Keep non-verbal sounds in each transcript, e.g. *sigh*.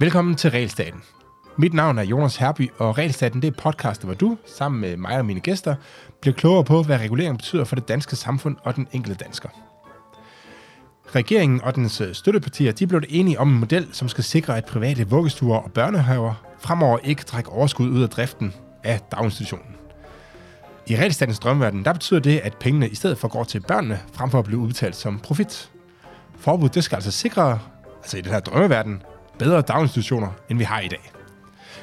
Velkommen til Realstaten. Mit navn er Jonas Herby, og Realstaten det er podcast, hvor du, sammen med mig og mine gæster, bliver klogere på, hvad regulering betyder for det danske samfund og den enkelte dansker. Regeringen og dens øh, støttepartier de blev enige om en model, som skal sikre, at private vuggestuer og børnehaver fremover ikke trækker overskud ud af driften af daginstitutionen. I realstatens drømmeverden, der betyder det, at pengene i stedet for går til børnene, frem for at blive udbetalt som profit. Forbuddet det skal altså sikre, altså i den her drømmeverden, bedre daginstitutioner, end vi har i dag.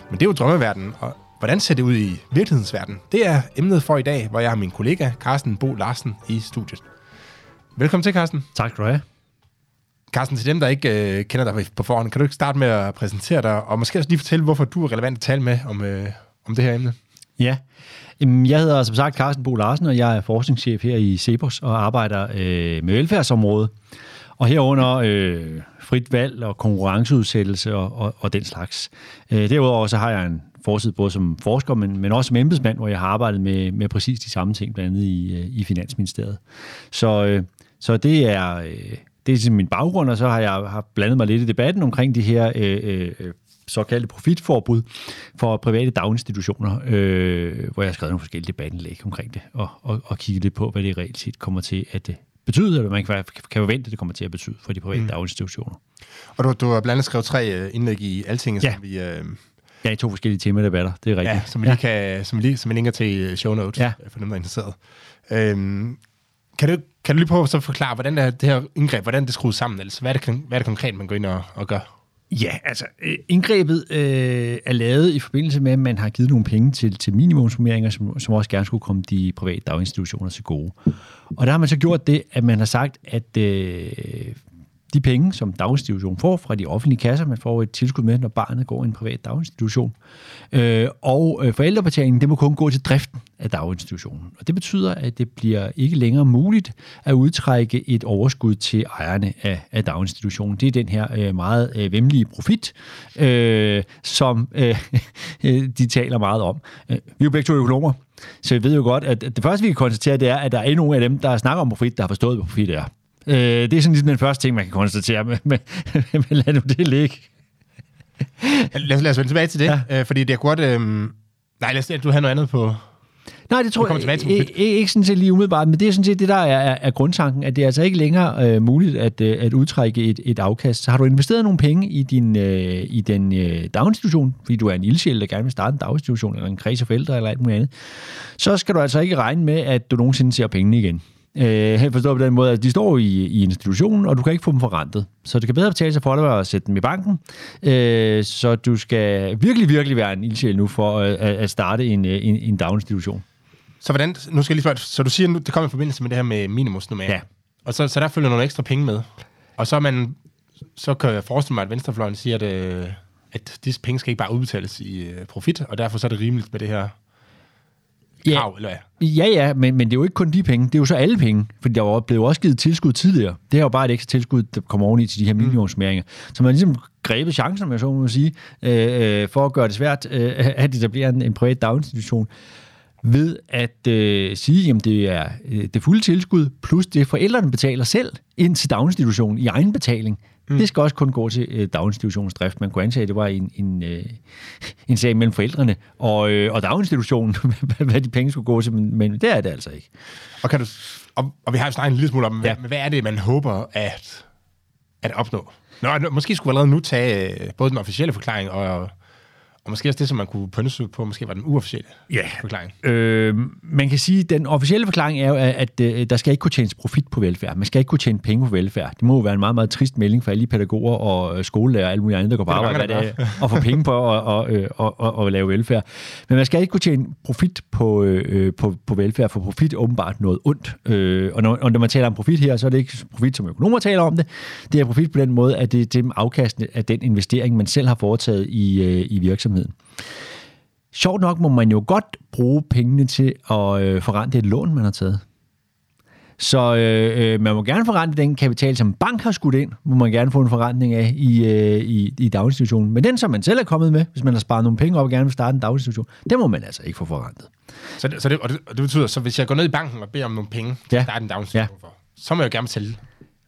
Men det er jo drømmeverden, og hvordan ser det ud i virkelighedens verden? Det er emnet for i dag, hvor jeg har min kollega Carsten Bo Larsen i studiet. Velkommen til, Carsten. Tak skal du have. Carsten, til dem, der ikke øh, kender dig på forhånd, kan du ikke starte med at præsentere dig, og måske også lige fortælle, hvorfor du er relevant at tale med om, øh, om det her emne? Ja, jeg hedder som sagt Carsten Bo Larsen, og jeg er forskningschef her i Cepos og arbejder øh, med velfærdsområdet. Og herunder øh, frit valg og konkurrenceudsættelse og, og, og den slags. Øh, derudover så har jeg en fortid både som forsker, men, men også som embedsmand, hvor jeg har arbejdet med, med præcis de samme ting, blandt andet i, øh, i Finansministeriet. Så, øh, så det er... Øh, det er ligesom min baggrund, og så har jeg har blandet mig lidt i debatten omkring de her øh, øh, såkaldte profitforbud for private daginstitutioner, øh, hvor jeg har skrevet nogle forskellige debatindlæg omkring det, og, og, og kigget lidt på, hvad det reelt set kommer til at betyde, eller man kan, kan forvente, at det kommer til at betyde for de private mm. daginstitutioner. Og du, du har blandt andet skrevet tre øh, indlæg i Altinget, ja. som vi... Øh, ja, i to forskellige temadebatter, det er rigtigt. Ja, som vi, lige kan, som vi, lige, som vi linker til øh, show notes, ja. for dem, der er interesseret. Øhm, kan, du, kan du lige prøve at forklare, hvordan det her, det her indgreb, hvordan det skrues sammen? Altså, hvad, er det, hvad er det konkret, man går ind og, og gør? Ja, altså øh, indgrebet øh, er lavet i forbindelse med, at man har givet nogle penge til, til minimumssummeringer, som, som også gerne skulle komme de private daginstitutioner til gode. Og der har man så gjort det, at man har sagt, at øh, de penge, som daginstitutionen får fra de offentlige kasser, man får et tilskud med, når barnet går i en privat daginstitution. Øh, og øh, forældrebetalingen, det må kun gå til driften af daginstitutionen. Og det betyder, at det bliver ikke længere muligt at udtrække et overskud til ejerne af, af daginstitutionen. Det er den her øh, meget øh, vemmelige profit, øh, som øh, *laughs* de taler meget om. Øh, vi er jo begge to økonomer, så vi ved jo godt, at det første, vi kan konstatere, det er, at der er endnu af dem, der snakker om profit, der har forstået, hvad profit er. Øh, det er sådan ligesom den første ting, man kan konstatere, men, men, *laughs* men lad nu det ligge. lad, os, lad os vende tilbage til det, ja. øh, fordi det er godt... Øh, nej, lad os du har noget andet på... Nej, det tror jeg ikke, ikke sådan set lige umiddelbart, men det er sådan set det, der er, er, er grundtanken, at det er altså ikke længere øh, muligt at, øh, at udtrække et, et afkast. Så har du investeret nogle penge i, din, øh, i den øh, daginstitution, fordi du er en ildsjæl, der gerne vil starte en daginstitution, eller en kreds af forældre, eller alt muligt andet, så skal du altså ikke regne med, at du nogensinde ser pengene igen. Øh, forstået på den måde, at de står i, i institutionen, og du kan ikke få dem forrentet. Så det kan bedre betale sig for dig at sætte dem i banken. Øh, så du skal virkelig, virkelig være en ildsjæl nu for at, at starte en, en, en daginstitution. Så hvordan, nu skal jeg lige spørge, så du siger, nu, det kommer i forbindelse med det her med minimumsnummering. Ja. Og så, så der følger nogle ekstra penge med. Og så, man, så kan jeg forestille mig, at Venstrefløjen siger, at, øh, at disse penge skal ikke bare udbetales i øh, profit, og derfor så er det rimeligt med det her krav, ja. eller hvad? Ja, ja, men, men det er jo ikke kun de penge, det er jo så alle penge, for der var blevet også givet tilskud tidligere. Det er jo bare et ekstra tilskud, der kommer oveni til de her minimumsmæringer. Så man har ligesom grebet chancen, om jeg så må sige, øh, for at gøre det svært øh, at etablere en, en privat daginstitution ved at øh, sige, at det er øh, det fulde tilskud, plus det forældrene betaler selv ind til daginstitutionen i egen betaling. Mm. Det skal også kun gå til øh, daginstitutionens drift. Man kunne antage, at det var en, en, øh, en sag mellem forældrene og, øh, og daginstitutionen, *laughs* hvad de penge skulle gå til, men, men det er det altså ikke. Og, kan du, og, og vi har jo snakket en lille smule om, ja. hvad, hvad er det, man håber at, at opnå? Nå, måske skulle vi allerede nu tage øh, både den officielle forklaring og og måske også det, som man kunne pønse på, måske var den uofficielle ja. forklaring. Øh, man kan sige, at den officielle forklaring er jo, at, at, øh, der skal ikke kunne tjenes profit på velfærd. Man skal ikke kunne tjene penge på velfærd. Det må jo være en meget, meget trist melding for alle de pædagoger og øh, skolelærer og alle mulige andre, der går på arbejde det og få penge på at og, og, og, og lave velfærd. Men man skal ikke kunne tjene profit på, øh, på, på velfærd, for profit er åbenbart noget ondt. Øh, og, når, og når man taler om profit her, så er det ikke profit, som økonomer taler om det. Det er profit på den måde, at det er afkastet af den investering, man selv har foretaget i, øh, i virksomheden virksomheden. Sjovt nok må man jo godt bruge pengene til at øh, forrente et lån, man har taget. Så øh, øh man må gerne forrente den kapital, som bank har skudt ind, må man gerne få en forrentning af i, øh, i, i daginstitutionen. Men den, som man selv er kommet med, hvis man har sparet nogle penge op og gerne vil starte en daginstitution, den må man altså ikke få forrentet. Så det, så det, og det, og det betyder, så hvis jeg går ned i banken og beder om nogle penge, ja. der er en daginstitution ja. for, så må jeg jo gerne betale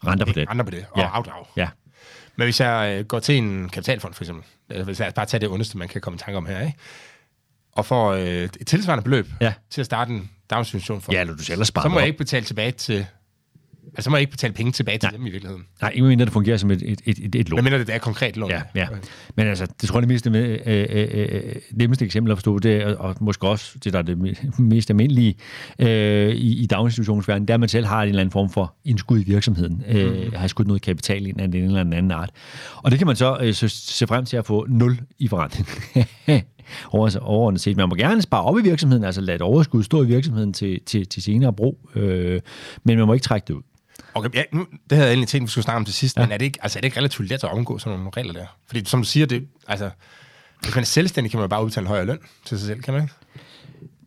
Renter på det. renter på det, og Ja. afdrag. Ja. Men hvis jeg øh, går til en kapitalfond, for eksempel, øh, hvis jeg bare tager det ondeste, man kan komme i tanke om her, ikke? og får øh, et tilsvarende beløb Ja. til at starte en daginstitution for, Ja, eller du selv har sparet så må op. jeg ikke betale tilbage til... Altså, så må jeg ikke betale penge tilbage til Nej. dem i virkeligheden. Nej, ikke mindre det fungerer som et, et, et, et, et lån. Men mindre det er et konkret lån. Ja, ja. Men altså, det tror jeg, det mest, øh, øh, øh, nemmeste eksempel at forstå, det er, og måske også det, der er det me- mest almindelige øh, i, i daginstitutionsverdenen, det er, at man selv har en eller anden form for indskud i virksomheden. Øh, har skudt noget kapital ind af den ene eller den anden art. Og det kan man så øh, så se frem til at få 0 i forretning. *laughs* Over, overordnet set. Man må gerne spare op i virksomheden, altså lade et overskud stå i virksomheden til, til, til senere brug, øh, men man må ikke trække det ud. Okay, ja, nu, det havde jeg egentlig tænkt, vi skulle snakke om til sidst, ja. men er det, ikke, altså, er det ikke relativt let at omgå sådan nogle regler der? Fordi som du siger, det, altså, hvis man er selvstændig, kan man bare udtale en højere løn til sig selv, kan man ikke?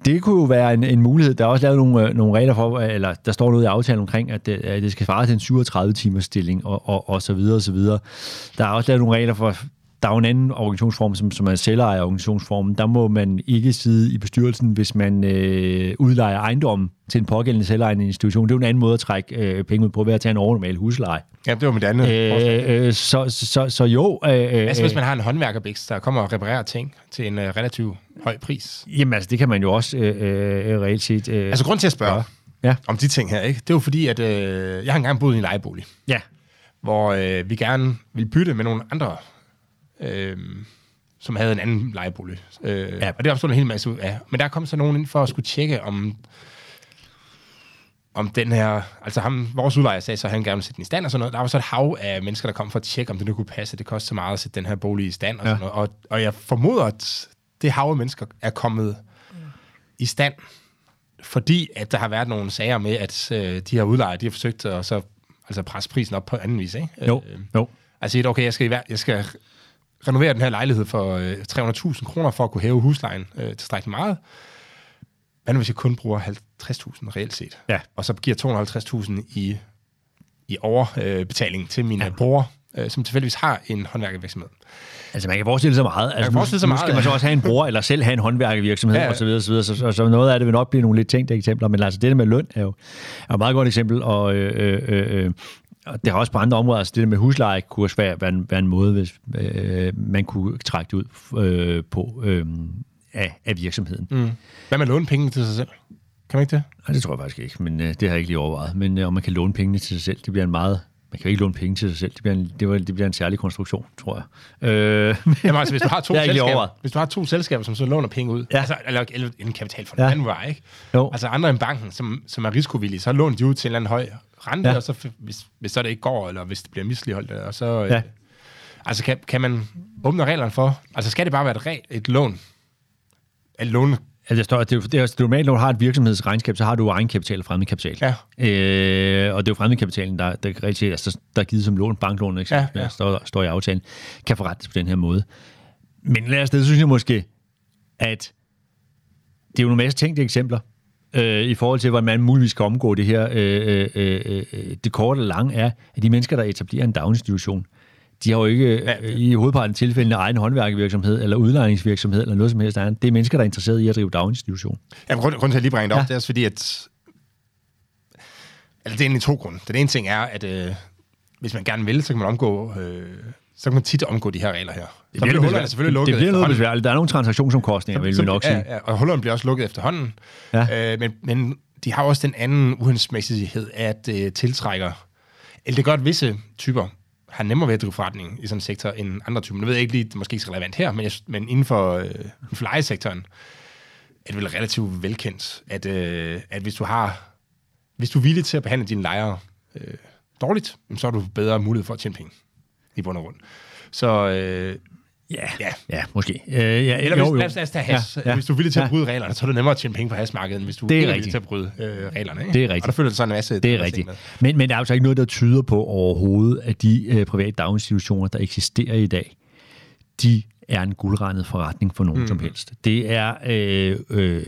Det kunne jo være en, en mulighed. Der er også lavet nogle, øh, nogle regler for, eller der står noget i aftalen omkring, at det, at det skal svare til en 37 timers stilling, og, og, og så videre, og så videre. Der er også lavet nogle regler for, der er jo en anden organisationsform, som, som er selvejerorganisationsformen. Der må man ikke sidde i bestyrelsen, hvis man øh, udlejer ejendom til en pågældende selvejende institution. Det er jo en anden måde at trække øh, penge ud på, ved at tage en overnormal husleje. Ja, det var mit andet øh, forslag. Øh, øh, så, så, så jo... Øh, Altså, øh, hvis man har en håndværkerbiks, der kommer og reparerer ting til en uh, relativt høj pris. Jamen altså, det kan man jo også øh, øh, reelt set... Øh, Altså, grund til at spørge Ja. ja. om de ting her, ikke? det er jo fordi, at øh, jeg har engang boet i en lejebolig, ja. hvor øh, vi gerne ville bytte med nogle andre, øh, som havde en anden lejebolig. Øh, Ja. Og det opstod en hel masse ud af. Men der kom så nogen ind for at skulle tjekke, om om den her, altså ham, vores udlejer sagde så, at han gerne ville sætte den i stand og sådan noget. Der var så et hav af mennesker, der kom for at tjekke, om det nu kunne passe. Det koster så meget at sætte den her bolig i stand og Ja. sådan noget. Og, og jeg formoder, at det hav af mennesker er kommet i stand, fordi at der har været nogle sager med, at øh, de her udlejere, de har forsøgt at så, altså presse prisen op på anden vis. Ikke? Jo, Øh, jo. Altså, okay, jeg skal, jeg skal renovere den her lejlighed for øh, 300.000 kroner for at kunne hæve huslejen øh, tilstrækkeligt meget. Hvad nu, hvis jeg kun bruger 50.000 reelt set? Ja. Og så giver 250.000 i, i overbetaling øh, til mine ja. bror, øh, som tilfældigvis har en håndværkervirksomhed. Altså, man kan forestille sig meget. Altså, kan forestille sig nu, meget, Nu skal man så også have en bror, eller selv have en håndværkervirksomhed, ja, *laughs* Ja, ja. og så videre, så, videre. Så, så, så, noget af det vil nok blive nogle lidt tænkte eksempler, men altså, det der med løn er jo er et meget godt eksempel, og, øh, øh, øh, og det har også på andre områder, altså det der med husleje kunne også være, være, en, være en måde, hvis øh, man kunne trække det ud øh, på øh, af, af virksomheden. Mm. Hvad med låne penge til sig selv? Kan man ikke det? Nej, det tror jeg faktisk ikke, men øh, det har jeg ikke lige overvejet. Men øh, om man kan låne pengene til sig selv, det bliver en meget... Man kan jo ikke låne penge til sig selv. Det bliver en, det, var, det bliver en særlig konstruktion, tror jeg. Øh, *laughs* Jamen altså, hvis du har to selskaber, hvis du har to selskaber, som så låner penge ud, Ja. altså, eller, eller en kapitalfond, Ja. ja. anden vej, ikke? Jo. Altså andre end banken, som, som er risikovillige, så låner de ud til en eller anden høj rente, Ja. ja. og så, hvis, hvis så det ikke går, eller hvis det bliver misligeholdt, og så... Ja. Øh, altså kan, kan man åbne reglerne for? Altså skal det bare være et, re- et lån? Et lån? Altså, der står, at det, det er, jo- normalt, når du har et virksomhedsregnskab, så har du egenkapital og fremmedkapital. Ja. Øh, og det er jo fremmedkapitalen, der, der, rigtig, altså, der er givet som lån, banklån, ja, Ja, ja. ja. Står, står i aftalen, kan forrettes på den her måde. Men lad os det, synes jeg måske, at det er jo nogle masse tænkte eksempler, øh, i forhold til, hvordan man muligvis kan omgå det her. Øh, øh, øh, øh, det korte og lange er, at de mennesker, der etablerer en daginstitution, de har jo ikke Ja. øh, i hovedparten af tilfældene egen håndværkervirksomhed eller udlejningsvirksomhed eller noget som helst andet. Det er mennesker, der er interesseret i at drive daginstitution. Jamen, grund, grund til, at jeg lige bringer det op, Ja. ja. det er også fordi, at... Eller det er egentlig to grunde. Den ene ting er, at øh, hvis man gerne vil, så kan man omgå... Øh, så kan man tit omgå de her regler her. Så bliver hullerne selvfølgelig lukket det bliver noget besværligt. Der er nogle transaktionsomkostninger, vil vi nok sige. Ja, ja, og hullerne bliver også lukket efterhånden. Ja. Øh, men, men de har også den anden uhensigtsmæssighed, at øh, tiltrækker... Eller det gør, at visse typer har nemmere ved at drive forretning i sådan en sektor end andre typer. Nu ved jeg ikke lige, det er måske ikke så relevant her, men, jeg, men inden for, øh, lejesektoren er det vel relativt velkendt, at, øh, at hvis du har... Hvis du er villig til at behandle dine lejere øh, dårligt, så har du bedre mulighed for at tjene penge i bund og grund. Så øh, Ja, Ja. ja måske. Øh, ja, eller hvis, lad, os, lad os tage has. Ja, Ja. Hvis du er villig til at Ja. bryde reglerne, så er det nemmere at tjene penge på hasmarkedet, end hvis du Det er er villig til at bryde øh, reglerne. Ikke? Det er rigtigt. Og der følger sådan en masse... Det er rigtigt. Men, men der er altså ikke noget, der tyder på overhovedet, at de øh, private daginstitutioner, der eksisterer i dag, de er en guldregnet forretning for nogen mm. som helst. Det er øh, øh,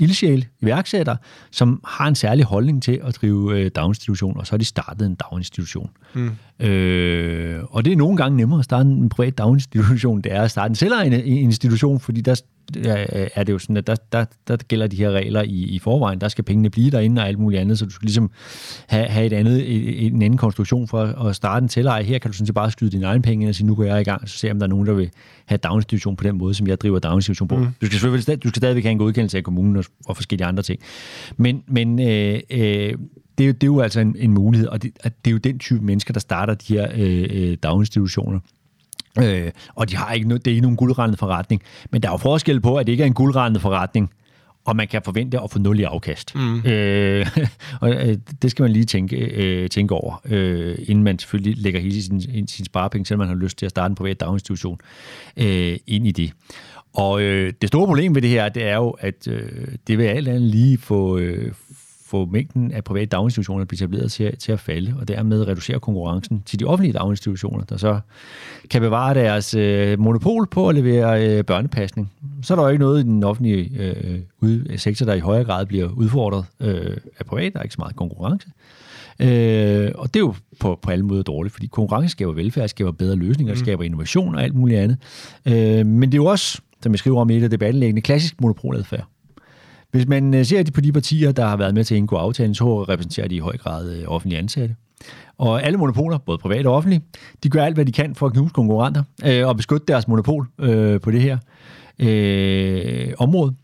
ildsjæl, iværksættere, som har en særlig holdning til at drive øh, daginstitution, og så har de startet en daginstitution. Mm. Øh, og det er nogle gange nemmere at starte en privat daginstitution, det er at starte en selvejende institution, fordi der, er, det jo sådan, at der, der, der gælder de her regler i, i forvejen. Der skal pengene blive derinde og alt muligt andet, så du skal ligesom have, have et andet, en anden konstruktion for at starte en tælleje. Her kan du sådan set bare skyde dine egne penge ind og sige, nu går jeg i gang, så ser om der er nogen, der vil have daginstitution på den måde, som jeg driver daginstitution på. Mm. Du skal selvfølgelig du skal stadigvæk have en godkendelse af kommunen og, og forskellige andre ting. Men, men øh, øh, det, er jo, det er jo altså en, en mulighed, og det, at det er jo den type mennesker, der starter de her øh, øh daginstitutioner. Øh, og de har ikke, det er ikke nogen guldrendet forretning. Men der er jo forskel på, at det ikke er en guldrendet forretning, og man kan forvente at få nul i afkast. Mm. Øh, *laughs* og øh, det skal man lige tænke, øh, tænke over, øh, inden man selvfølgelig lægger hele sin, sin sparepenge, selvom man har lyst til at starte en privat daginstitution, øh, ind i det. Og øh, det store problem ved det her, det er jo, at øh, det vil alt andet lige få, øh, få mængden af private daginstitutioner, der bliver etableret til, til at falde, og dermed reducere konkurrencen til de offentlige daginstitutioner, der så kan bevare deres øh, monopol på at levere øh, børnepasning. Så er der jo ikke noget i den offentlige øh, sektor, der i højere grad bliver udfordret øh, af privat. Der er ikke så meget konkurrence. Øh, og det er jo på, på alle måder dårligt, fordi konkurrence skaber velfærd, skaber bedre løsninger, mm. skaber innovation og alt muligt andet. Øh, men det er jo også, som jeg skriver om i et af debattenlæggene, klassisk monopoladfærd. Hvis man øh, ser på de partier, der har været med til at indgå aftalen, så repræsenterer de i høj grad øh, offentlige ansatte. Og alle monopoler, både private og offentlige, de gør alt, hvad de kan for at knuse konkurrenter øh, og beskytte deres monopol øh, på det her øh, område.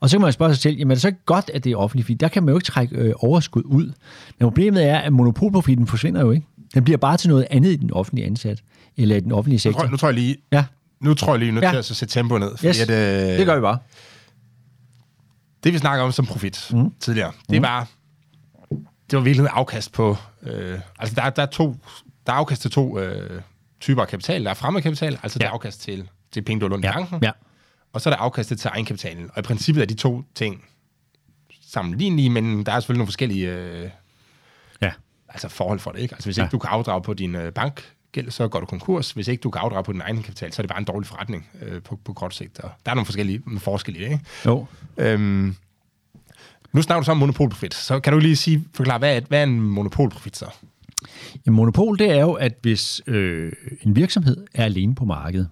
Og så kan man spørge sig selv, jamen er det så godt, at det er offentligt? Fordi der kan man jo ikke trække øh, overskud ud. Men problemet er, at monopolprofiten forsvinder jo ikke. Den bliver bare til noget andet i den offentlige ansat, eller i den offentlige sektor. Nu tror, nu tror jeg lige, ja. nu tror jeg lige, nu ja. til at sætte tempo ned. Fordi yes. at, øh, det gør vi bare det vi snakker om som profit mm. tidligere, det mm. var det var virkelig afkast på... Øh, altså, der, der, er to, der er afkast til to øh, typer af kapital. Der er fremmed kapital, altså ja. der er afkast til, til penge, du har lånt ja. i banken. Ja. Og så er der afkastet til egenkapitalen. Og i princippet er de to ting sammenlignelige, men der er selvfølgelig nogle forskellige øh, ja. altså forhold for det. Ikke? Altså, hvis ja. ikke du kan afdrage på din øh, bank gæld, så går du konkurs. Hvis ikke du kan afdrage på din egen kapital, så er det bare en dårlig forretning øh, på, på kort sigt. Og der er nogle forskellige forskelle i det, ikke? Jo. Øhm, nu snakker du så om monopolprofit, så kan du lige sige, forklare, hvad er, hvad er en monopolprofit så? En monopol, det er jo, at hvis øh, en virksomhed er alene på markedet,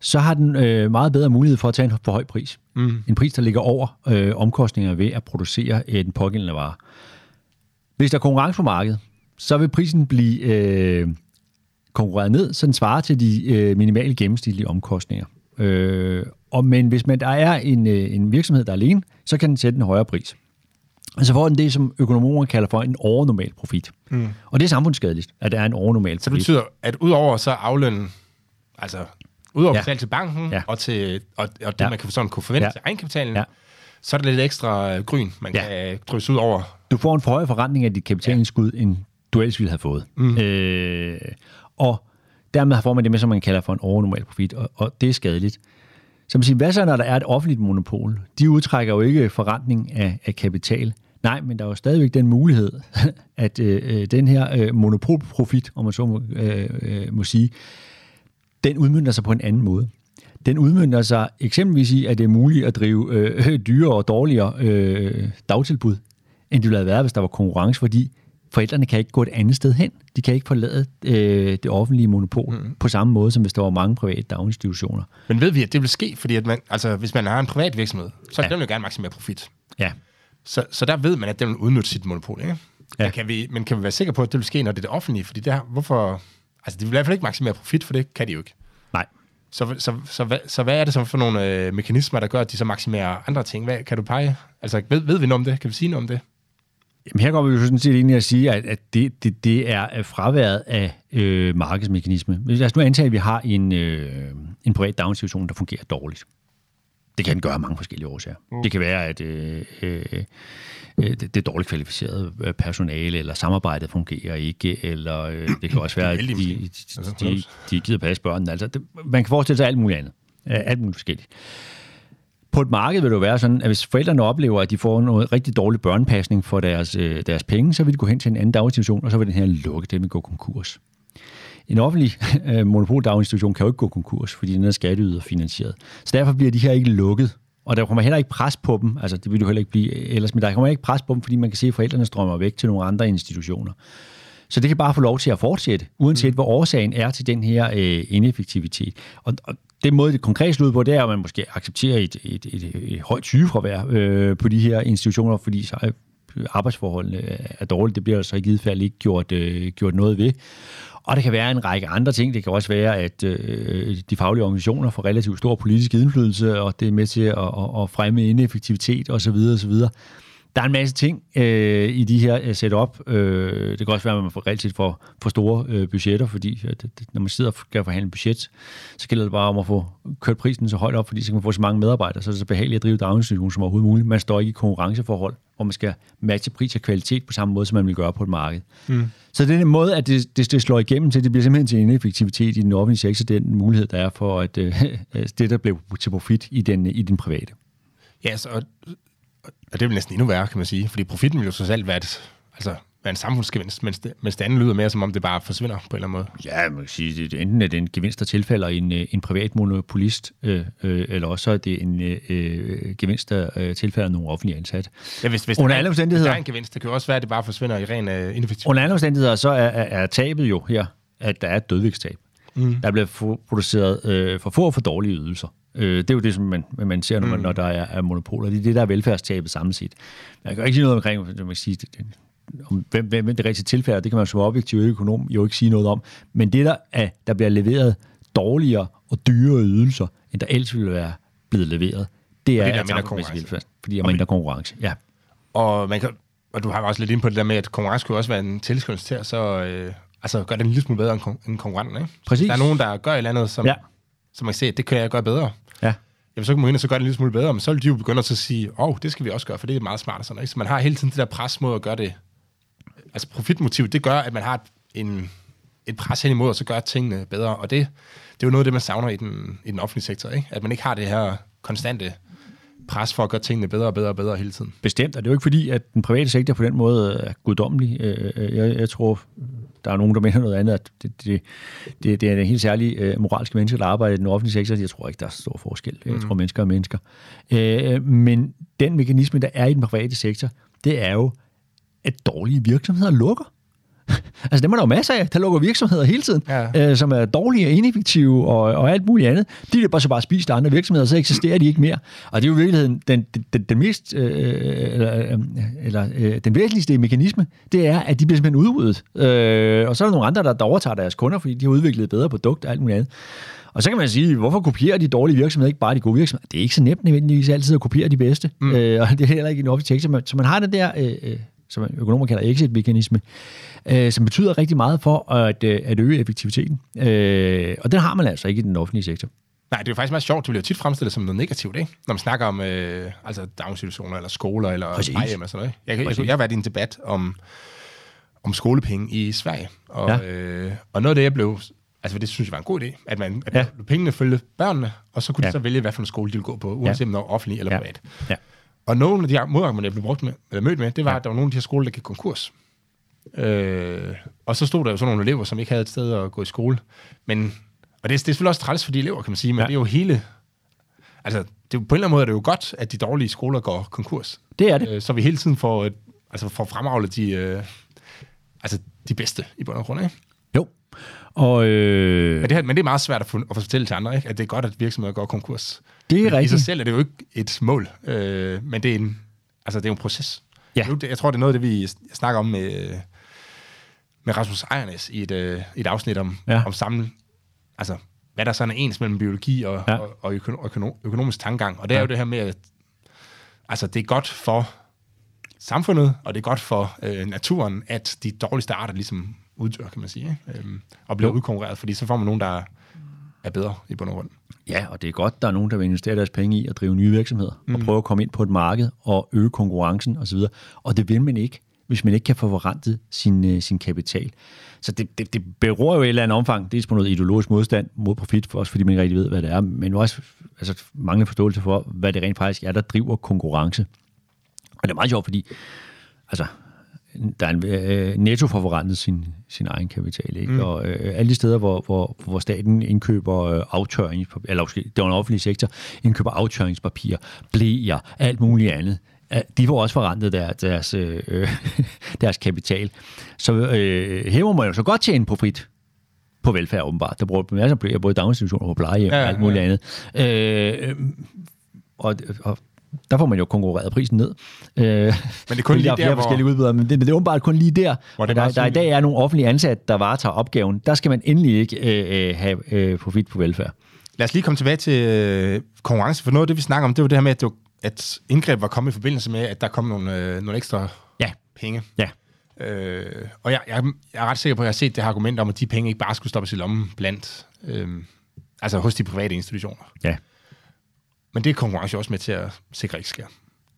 så har den øh, meget bedre mulighed for at tage en for høj pris. Mm. En pris, der ligger over øh, omkostninger ved at producere en pågældende vare. Hvis der er konkurrence på markedet, så vil prisen blive øh, konkurreret ned, så den svarer til de øh, minimale gennemsnitlige omkostninger. Øh, og, men hvis man, der er en, øh, en virksomhed, der er alene, så kan den sætte en højere pris. Og så får den det, som økonomer kalder for en overnormal profit. Mm. Og det er samfundsskadeligt, at der er en overnormal profit. Så det betyder, at udover så aflønne, altså udover ja. til banken, ja. og, til, og, og det, ja. man kan sådan kunne forvente ja. til egenkapitalen, ja. så er der lidt ekstra øh, gryn, man ja. kan drysse ud over. Du får en forhøjet forretning af dit kapitalindskud, ja. end du ellers ville have fået. Mm. Øh, og dermed får man det med, som man kalder for en overnormal profit, og, og det er skadeligt. Så man siger, hvad så, når der er et offentligt monopol? De udtrækker jo ikke forretning af, af kapital. Nej, men der er jo stadigvæk den mulighed, *laughs* at øh, øh, den her øh, monopolprofit, om man så må, øh, øh, må sige, den udmyndter sig på en anden måde. Den udmyndter sig eksempelvis i, at det er muligt at drive øh, *laughs* dyrere og dårligere øh, dagtilbud, end det ville have været, hvis der var konkurrence, fordi forældrene kan ikke gå et andet sted hen. De kan ikke forlade øh, det offentlige monopol mm. på samme måde, som hvis der var mange private daginstitutioner. Men ved vi, at det vil ske? Fordi at man, altså, hvis man har en privat virksomhed, så ja. den vil jo gerne maksimere profit. Ja. Så, så der ved man, at den vil udnytte sit monopol. Ikke? Ja. Men, kan vi, men kan vi være sikre på, at det vil ske, når det er det offentlige? Fordi det her, hvorfor... Altså, det vil i hvert fald ikke maksimere profit, for det kan de jo ikke. Nej. Så, så, så, så, hvad, så hvad er det så for nogle øh, mekanismer, der gør, at de så maksimerer andre ting? Hvad, kan du pege? Altså, ved, ved vi noget om det? Kan vi sige noget om det? Jamen her går vi jo sådan set ind i at sige, at, at det, det, det er fraværet af øh, markedsmekanisme. Lad os nu antage, at vi har en, øh, en privat daginstitution, der fungerer dårligt. Det kan gøre af mange forskellige årsager. Mm. Det kan være, at øh, øh, det, det er dårligt kvalificeret øh, personale, eller samarbejdet fungerer ikke, eller øh, det kan også være, at de, de, altså, de, de gider passe børnene. Altså, det, man kan forestille sig alt muligt andet. Alt muligt forskelligt på et marked vil det jo være sådan, at hvis forældrene oplever, at de får noget rigtig dårlig børnepasning for deres, øh, deres penge, så vil de gå hen til en anden daginstitution, og så vil den her lukke, det vil gå konkurs. En offentlig *laughs* øh, monopoldaginstitution kan jo ikke gå konkurs, fordi den er skatteyder finansieret. Så derfor bliver de her ikke lukket, og der kommer heller ikke pres på dem, altså det vil du heller ikke blive ellers, men der kommer ikke pres på dem, fordi man kan se, at forældrene strømmer væk til nogle andre institutioner. Så det kan bare få lov til at fortsætte, uanset mm. hvad årsagen er til den her øh, ineffektivitet. Og, og den måde, det konkret slår ud på, det er, at man måske accepterer et, et, et, et højt sygefravær øh, på de her institutioner, fordi så er arbejdsforholdene er dårlige. Det bliver altså i givet fald ikke gjort, øh, gjort noget ved. Og det kan være en række andre ting. Det kan også være, at øh, de faglige organisationer får relativt stor politisk indflydelse, og det er med til at, at, at fremme ineffektivitet osv. osv. Der er en masse ting øh, i de her uh, setup. Øh, det kan også være, at man får relativt for, for store øh, budgetter, fordi at, at, når man sidder og skal forhandle budget, så gælder det bare om at få kørt prisen så højt op, fordi så kan man få så mange medarbejdere, så er det så behageligt at drive daginstitutionen som overhovedet muligt. Man står ikke i konkurrenceforhold, hvor man skal matche pris og kvalitet på samme måde, som man vil gøre på et marked. Mm. Så den måde, at det, det, det slår igennem til, det bliver simpelthen til en effektivitet i den offentlige sektor, den mulighed, der er for, at øh, *laughs* det, der bliver til profit i den, i den private. Ja, så og det er næsten endnu værre, kan man sige, fordi profitten vil jo så alt være, et, altså, være en samfundsgevinst, mens det, mens det andet lyder mere, som om det bare forsvinder på en eller anden måde. Ja, man kan sige, at enten er det en gevinst, der tilfælder en, øh, en privat monopolist, øh, øh, eller også er det en øh, øh, gevinst, der øh, tilfælder nogle offentlige ansatte. Ja, hvis, hvis, Under der, alle omstændigheder, hvis der er en gevinst, det kan jo også være, at det bare forsvinder i ren øh, ineffektivitet. Under alle omstændigheder, så er, er, er tabet jo her, at der er et dødvægtstab. Mm. Der bliver produceret øh, for få og for dårlige ydelser. Øh, det er jo det, som man, man ser, når, man, mm. når der er, er monopoler. Det er det, der er velfærdstabet samlet set. Jeg kan ikke sige noget omkring, man kan sige, det, om hvem, hvem det rigtige tilfælde det kan man som objektiv økonom jo ikke sige noget om. Men det, der, er, der bliver leveret dårligere og dyrere ydelser, end der ellers ville være blevet leveret, det er, fordi der er mindre konkurrence. Velfærd, fordi der er mindre konkurrence, ja. Og, man kan, og du har også lidt ind på det der med, at konkurrence kunne også være en tilskyndelse til at så, øh, altså, gøre det en lille smule bedre end, end konkurrenten. Ikke? Præcis. Der er nogen, der gør et eller andet, som, ja. Som man kan se, det kan jeg gøre bedre. Ja. Jamen, så kan man ind og så gøre det en lille smule bedre, men så vil de jo begynde at sige, åh, oh, det skal vi også gøre, for det er meget smart. Og sådan, ikke? Så man har hele tiden det der pres mod at gøre det. Altså profitmotiv, det gør, at man har en, et pres hen imod at så gøre tingene bedre. Og det, det er jo noget af det, man savner i den, i den offentlige sektor. Ikke? At man ikke har det her konstante pres for at gøre tingene bedre og bedre og bedre hele tiden. Bestemt, og det er jo ikke fordi, at den private sektor på den måde er guddommelig. Øh, øh, jeg, jeg tror, der er nogen, der mener noget andet, at det, det, det, det er en helt særlig øh, moralske mennesker, der arbejder i den offentlige sektor. Jeg tror ikke, der er stor forskel. Jeg mm. tror, mennesker er mennesker. Øh, men den mekanisme, der er i den private sektor, det er jo, at dårlige virksomheder lukker. Altså dem er der jo masser af. Der lukker virksomheder hele tiden, ja. øh, som er dårlige og ineffektive og, og alt muligt andet. De er bare så bare spist af andre virksomheder, så eksisterer de ikke mere. Og det er jo i virkeligheden den, den, den mest, øh, eller, eller øh, den væsentligste mekanisme, det er, at de bliver simpelthen udryddet. Øh, og så er der nogle andre, der, der overtager deres kunder, fordi de har udviklet et bedre produkt og alt muligt andet. Og så kan man sige, hvorfor kopierer de dårlige virksomheder ikke bare de gode virksomheder? Det er ikke så nemt nødvendigvis altid at kopiere de bedste, mm. øh, og det er heller ikke en offentlig sektor. Så man har det der, øh, øh som økonomer kalder exit-mekanisme, øh, som betyder rigtig meget for at, øh, at øge effektiviteten. Øh, og den har man altså ikke i den offentlige sektor. Nej, det er jo faktisk meget sjovt. Det bliver tit fremstillet som noget negativt, ikke? Når man snakker om øh, altså daginstitutioner, eller skoler, eller plejehjem og sådan noget. Jeg, jeg, jeg, jeg har været i en debat om, om skolepenge i Sverige. Og, ja. øh, og noget af det, jeg blev... Altså, det synes jeg var en god idé, at, man, at ja. pengene følge børnene, og så kunne ja. de så vælge, hvad for en skole de ville gå på, uanset ja. om det var offentlig eller privat. Ja. Og nogle af de modargumenter, jeg blev brugt med, eller mødt med, det var, ja. at der var nogle af de her skoler, der gik konkurs. Øh, og så stod der jo sådan nogle elever, som ikke havde et sted at gå i skole. Men, og det, det er selvfølgelig også træls for de elever, kan man sige, men ja. det er jo hele... Altså, det, på en eller anden måde er det jo godt, at de dårlige skoler går konkurs. Det er det. Øh, så vi hele tiden får, altså, får fremavlet de, øh, altså, de bedste i bund og grund, ikke? Og, øh... men, det, men det er meget svært at, få, at fortælle til andre, ikke? at det er godt, at virksomheder går konkurs. Det er rigtigt. I sig selv er det jo ikke et mål, øh, men det er en, altså, det er en proces. Ja. Nu, jeg tror, det er noget af det, vi snakker om med, med Rasmus Ejernes i et, øh, et afsnit om, ja. om sammen, altså, hvad der sådan er ens mellem biologi og, ja. og, og økonom, økonomisk tankegang. Og det er ja. jo det her med, at altså, det er godt for samfundet, og det er godt for øh, naturen, at de dårligste arter ligesom uddør, kan man sige, ikke? Øhm, og bliver jo. udkonkurreret, fordi så får man nogen, der er bedre i bund og grund. Ja, og det er godt, der er nogen, der vil investere deres penge i at drive nye virksomheder, mm. og prøve at komme ind på et marked og øge konkurrencen osv. Og det vil man ikke, hvis man ikke kan få forrentet sin, øh, sin kapital. Så det, det, det beror jo i et eller andet omfang, dels på noget ideologisk modstand mod profit, for også fordi man ikke rigtig ved, hvad det er, men også altså, manglende forståelse for, hvad det rent faktisk er, der driver konkurrence. Og det er meget sjovt, fordi altså, der er en, øh, netto får forrentet sin, sin egen kapital. Ikke? Mm. Og øh, alle de steder, hvor, hvor, hvor staten indkøber øh, aftørringspapir, eller måske det er en offentlig sektor, indkøber aftørringspapir, blæer, alt muligt andet, de får også forrentet der, deres, øh, *laughs* deres kapital. Så øh, må man jo så godt tjene profit på velfærd, åbenbart. Der bruger masser af både daginstitutioner på plejehjem ja, og alt muligt ja. andet. Øh, og, og der får man jo konkurreret prisen ned. Øh, men det er kun lige der, flere hvor... forskellige udbydere, men det, det er åbenbart kun lige der, hvor der, der, der i dag er nogle offentlige ansatte, der varetager opgaven. Der skal man endelig ikke øh, øh, have øh, profit på velfærd. Lad os lige komme tilbage til øh, konkurrence, for noget af det, vi snakker om, det var det her med, at, det, at indgreb var kommet i forbindelse med, at der kom nogle, øh, nogle ekstra ja. penge. Ja. Øh, og jeg, jeg, jeg er ret sikker på, at jeg har set det her argument om, at de penge ikke bare skulle stoppes i lommen blandt, øh, altså hos de private institutioner. Ja. Men det er konkurrence også med til at sikre ikke sker.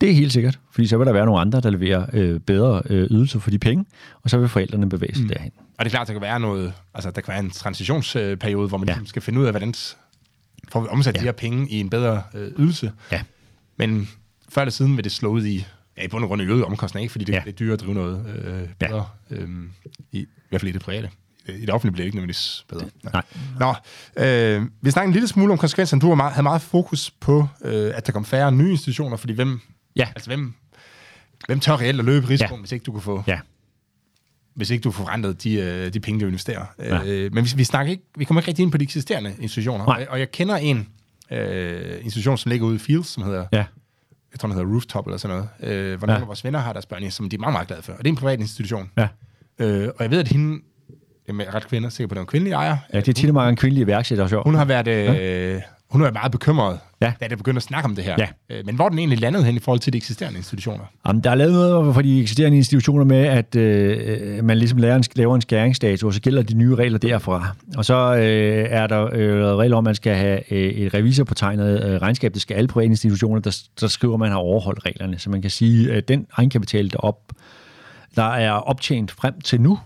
Det er helt sikkert, fordi så vil der være nogle andre, der leverer øh, bedre øh, ydelser for de penge, og så vil forældrene bevæge sig mm. derhen. Og det er klart, der kan være noget, altså der kan være en transitionsperiode, hvor man ja. Ligesom skal finde ud af, hvordan får vi omsat ja. de her penge i en bedre øh, ydelse. Ja. Men før eller siden vil det slå ud i, ja, i bund og grund i øget omkostning, ikke? fordi det, ja. det er dyrere at drive noget øh, bedre, ja. øhm, i, i hvert fald i det private. I det offentlige bliver ikke nødvendigvis bedre. Nej. Nå, øh, vi snakker en lille smule om konsekvenserne. Du har meget, havde meget fokus på, øh, at der kom færre nye institutioner, fordi hvem, ja. altså hvem, hvem tør reelt at løbe risikoen, ja. hvis ikke du kan få ja hvis ikke du får forrentet de, øh, de penge, du investerer. Ja. Øh, men vi, vi, snakker ikke, vi kommer ikke rigtig ind på de eksisterende institutioner. Og, og jeg kender en øh, institution, som ligger ude i Fields, som hedder, ja. jeg tror, den hedder Rooftop eller sådan noget, øh, hvor ja. nogle af vores venner har deres børn i, som de er meget, meget glade for. Og det er en privat institution. Ja. Øh, og jeg ved, at hende, er ret kvinde, sikker på, at det er en kvindelig ejer. Ja, det er tit mange kvindelige iværksættere. Hun har været øh, hun var meget bekymret, ja. da det begyndte at snakke om det her. Ja. Øh, men hvor den egentlig landede hen i forhold til de eksisterende institutioner? Jamen, der er lavet noget for de eksisterende institutioner med, at øh, man ligesom laver en, laver en skæringsdato, og så gælder de nye regler derfra. Og så øh, er der øh, regler om, at man skal have øh, et revisorpåtegnet øh, regnskab. Det skal alle private institutioner, der, der skriver, at man har overholdt reglerne. Så man kan sige, at den egenkapital, der, op, der er optjent frem til nu,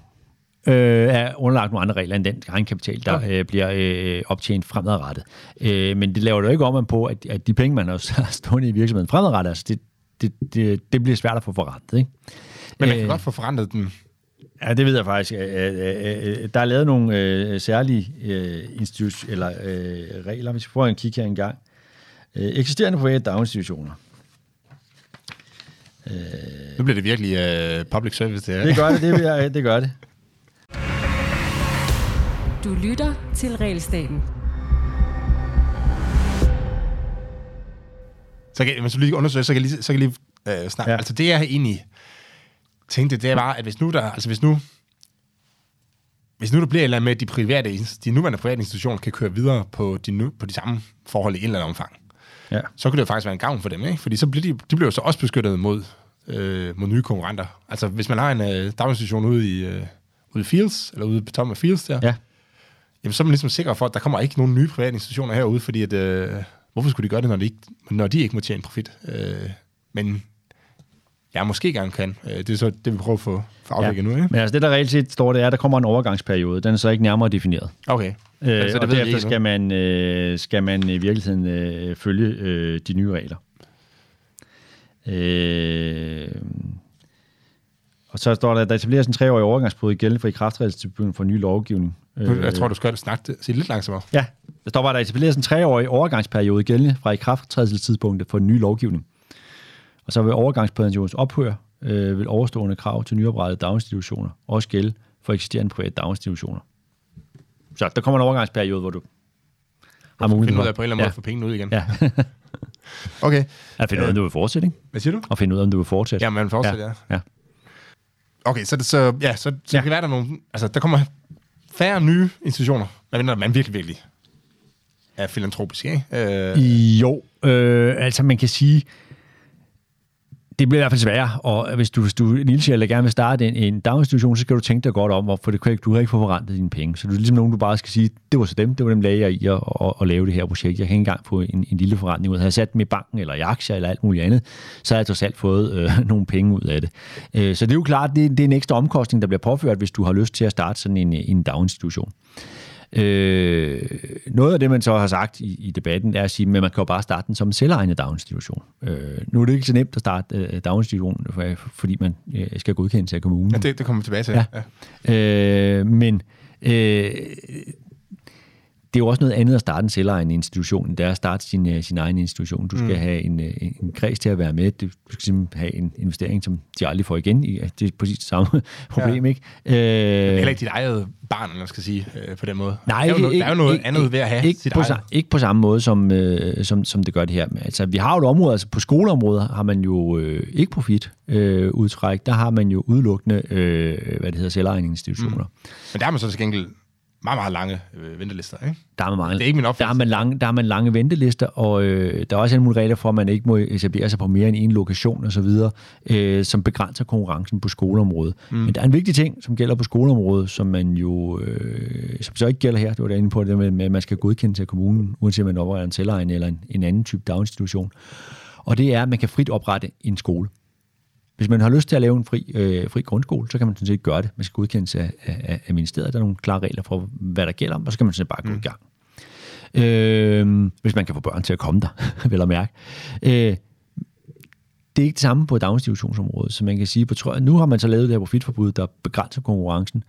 øh, er underlagt nogle andre regler end den egenkapital, der okay. øh, bliver øh, optjent fremadrettet. Øh, men det laver jo ikke om på, at, at de penge, man *laughs* har stående i virksomheden fremadrettet, altså det, det, det, det bliver svært at få forrentet. Ikke? Men man kan øh, godt få forrentet den Ja, det ved jeg faktisk. Der er lavet nogle øh, særlige øh, institut- eller øh, regler, hvis vi får en kig her en gang. Øh, eksisterende private daginstitutioner. Øh, nu bliver det virkelig øh, public service, det her. Det gør det, det, det gør det. Du lytter til Realstaten. Så kan, hvis du lige undersøge, så kan jeg lige, så kan jeg lige øh, snakke. Ja. Altså det, jeg egentlig tænkte, det var, at hvis nu der, altså hvis nu, hvis nu der bliver eller med, at de, private, de nuværende private institutioner kan køre videre på de, nu, på de samme forhold i en eller anden omfang, ja. så kan det jo faktisk være en gavn for dem, ikke? Fordi så bliver de, de bliver jo så også beskyttet mod, øh, mod nye konkurrenter. Altså hvis man har en øh, daginstitution ude i, øh, ude i Fields, eller ude på Thomas Fields der, ja jamen, så er man ligesom sikker for, at der kommer ikke nogen nye private institutioner herude, fordi at, øh, hvorfor skulle de gøre det, når de ikke, når de ikke må tjene profit? Øh, men ja, måske gerne kan. Øh, det er så det, vi prøver at få, få afdækket ja. nu. Ikke? Men altså det, der reelt set står, det er, at der kommer en overgangsperiode. Den er så ikke nærmere defineret. Okay. Øh, altså, det og derefter skal man, øh, skal man i virkeligheden øh, følge øh, de nye regler. Øh, og så står der, at der etableres en treårig overgangsperiode gældende for ikrafttrædelsestidspunkten for ny lovgivning. Jeg tror, du skal snakke sige lidt langsommere. Ja, der står bare, at der etableres en treårig overgangsperiode gældende fra ikrafttrædelsestidspunktet for ny lovgivning. Og så vil overgangsperiodens ophør øh, vil overstående krav til nyoprettede daginstitutioner også gælde for eksisterende private daginstitutioner. Så der kommer en overgangsperiode, hvor du har mulighed for... Ud af på en eller anden måde ja. få pengene ud igen. Ja. *laughs* okay. At finde ud af, om du vil fortsætte, ikke? Hvad siger du? At finde ud af, om du vil fortsætte. Ja, man fortsætte, ja. ja. Okay, så, så, ja, så, så ja. kan være der nogle... Altså, der kommer færre nye institutioner, men man virkelig, virkelig er filantropisk, ikke? Øh. Jo, øh, altså man kan sige, det bliver i hvert fald sværere, og hvis du, hvis du lille eller gerne vil starte en, en daginstitution, så skal du tænke dig godt om, hvorfor det kan, du har ikke fået forrentet dine penge. Så du er ligesom nogen, du bare skal sige, det var så dem, det var dem, lagde jeg i at, at, at, lave det her projekt. Jeg kan ikke engang få en, en lille forretning ud. Havde jeg sat dem i banken eller i aktier eller alt muligt andet, så havde jeg trods alt fået øh, *laughs* nogle penge ud af det. Øh, så det er jo klart, det, det er en ekstra omkostning, der bliver påført, hvis du har lyst til at starte sådan en, en daginstitution. Øh, noget af det, man så har sagt i, i debatten, er at sige, at man kan jo bare starte den som en selvejende daginstitution. Øh, nu er det ikke så nemt at starte øh, daginstitution, for, fordi man øh, skal godkendes af kommunen. Ja, det, det kommer vi tilbage til. Ja. Ja. Øh, men øh, det er jo også noget andet at starte en selvejende institution, end det er at starte sin, øh, sin egen institution. Du skal mm. have en, øh, en, en kreds til at være med. Du skal simpelthen have en investering, som de aldrig får igen. Det er præcis det samme *laughs* problem, Ja. ikke? Øh, Heller ikke dit eget barn, man skal sige, øh, på den måde. Nej, der er jo, noget, ikke, der er jo noget ikke, andet ved at have ikke sit på, eget. ikke på samme måde, som, øh, som, som det gør det her. Altså, vi har jo et område, altså på skoleområdet har man jo øh, ikke profit øh, udtræk. Der har man jo udelukkende, øh, hvad det hedder, selvejende institutioner. Mm. Men der er man så til gengæld meget, meget lange øh, ventelister, ikke? Der er man mange, Det er ikke min der er man lange, der er man lange ventelister, og øh, der er også alle mulige regler for, at man ikke må etablere sig på mere end en lokation og så videre, øh, som begrænser konkurrencen på skoleområdet. Mm. Men der er en vigtig ting, som gælder på skoleområdet, som man jo, øh, som så ikke gælder her, det var der inde på, det med, at man skal godkende til kommunen, uanset om man opretter en selvejende eller en, en anden type daginstitution. Og det er, at man kan frit oprette en skole. Hvis man har lyst til at lave en fri, øh, fri grundskole, så kan man sådan set gøre det. Man skal godkendes af, af, af ministeriet. Der er nogle klare regler for, hvad der gælder, og så kan man sådan set bare gå i gang. Øh, hvis man kan få børn til at komme der, *laughs* vel at mærke. Øh, det er ikke det samme på daginstitutionsområdet, så man kan sige, på trøjen, nu har man så lavet det her profitforbud, der begrænser konkurrencen.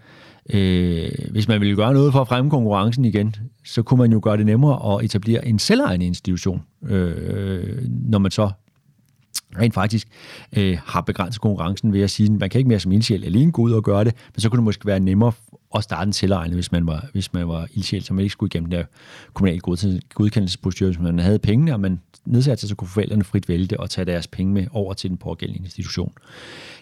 Øh, hvis man ville gøre noget for at fremme konkurrencen igen, så kunne man jo gøre det nemmere at etablere en selvejende institution, øh, når man så rent faktisk øh, har begrænset konkurrencen ved at sige, at man kan ikke mere som ildsjæl alene gå ud og gøre det, men så kunne det måske være nemmere at starte en selvejende, hvis man var, hvis man var ildsjæl, så man ikke skulle igennem der kommunale godkend- godkendelsesprocedur, hvis man havde pengene, og man nedsatte sig, så kunne forældrene frit vælge det og tage deres penge med over til den pågældende institution.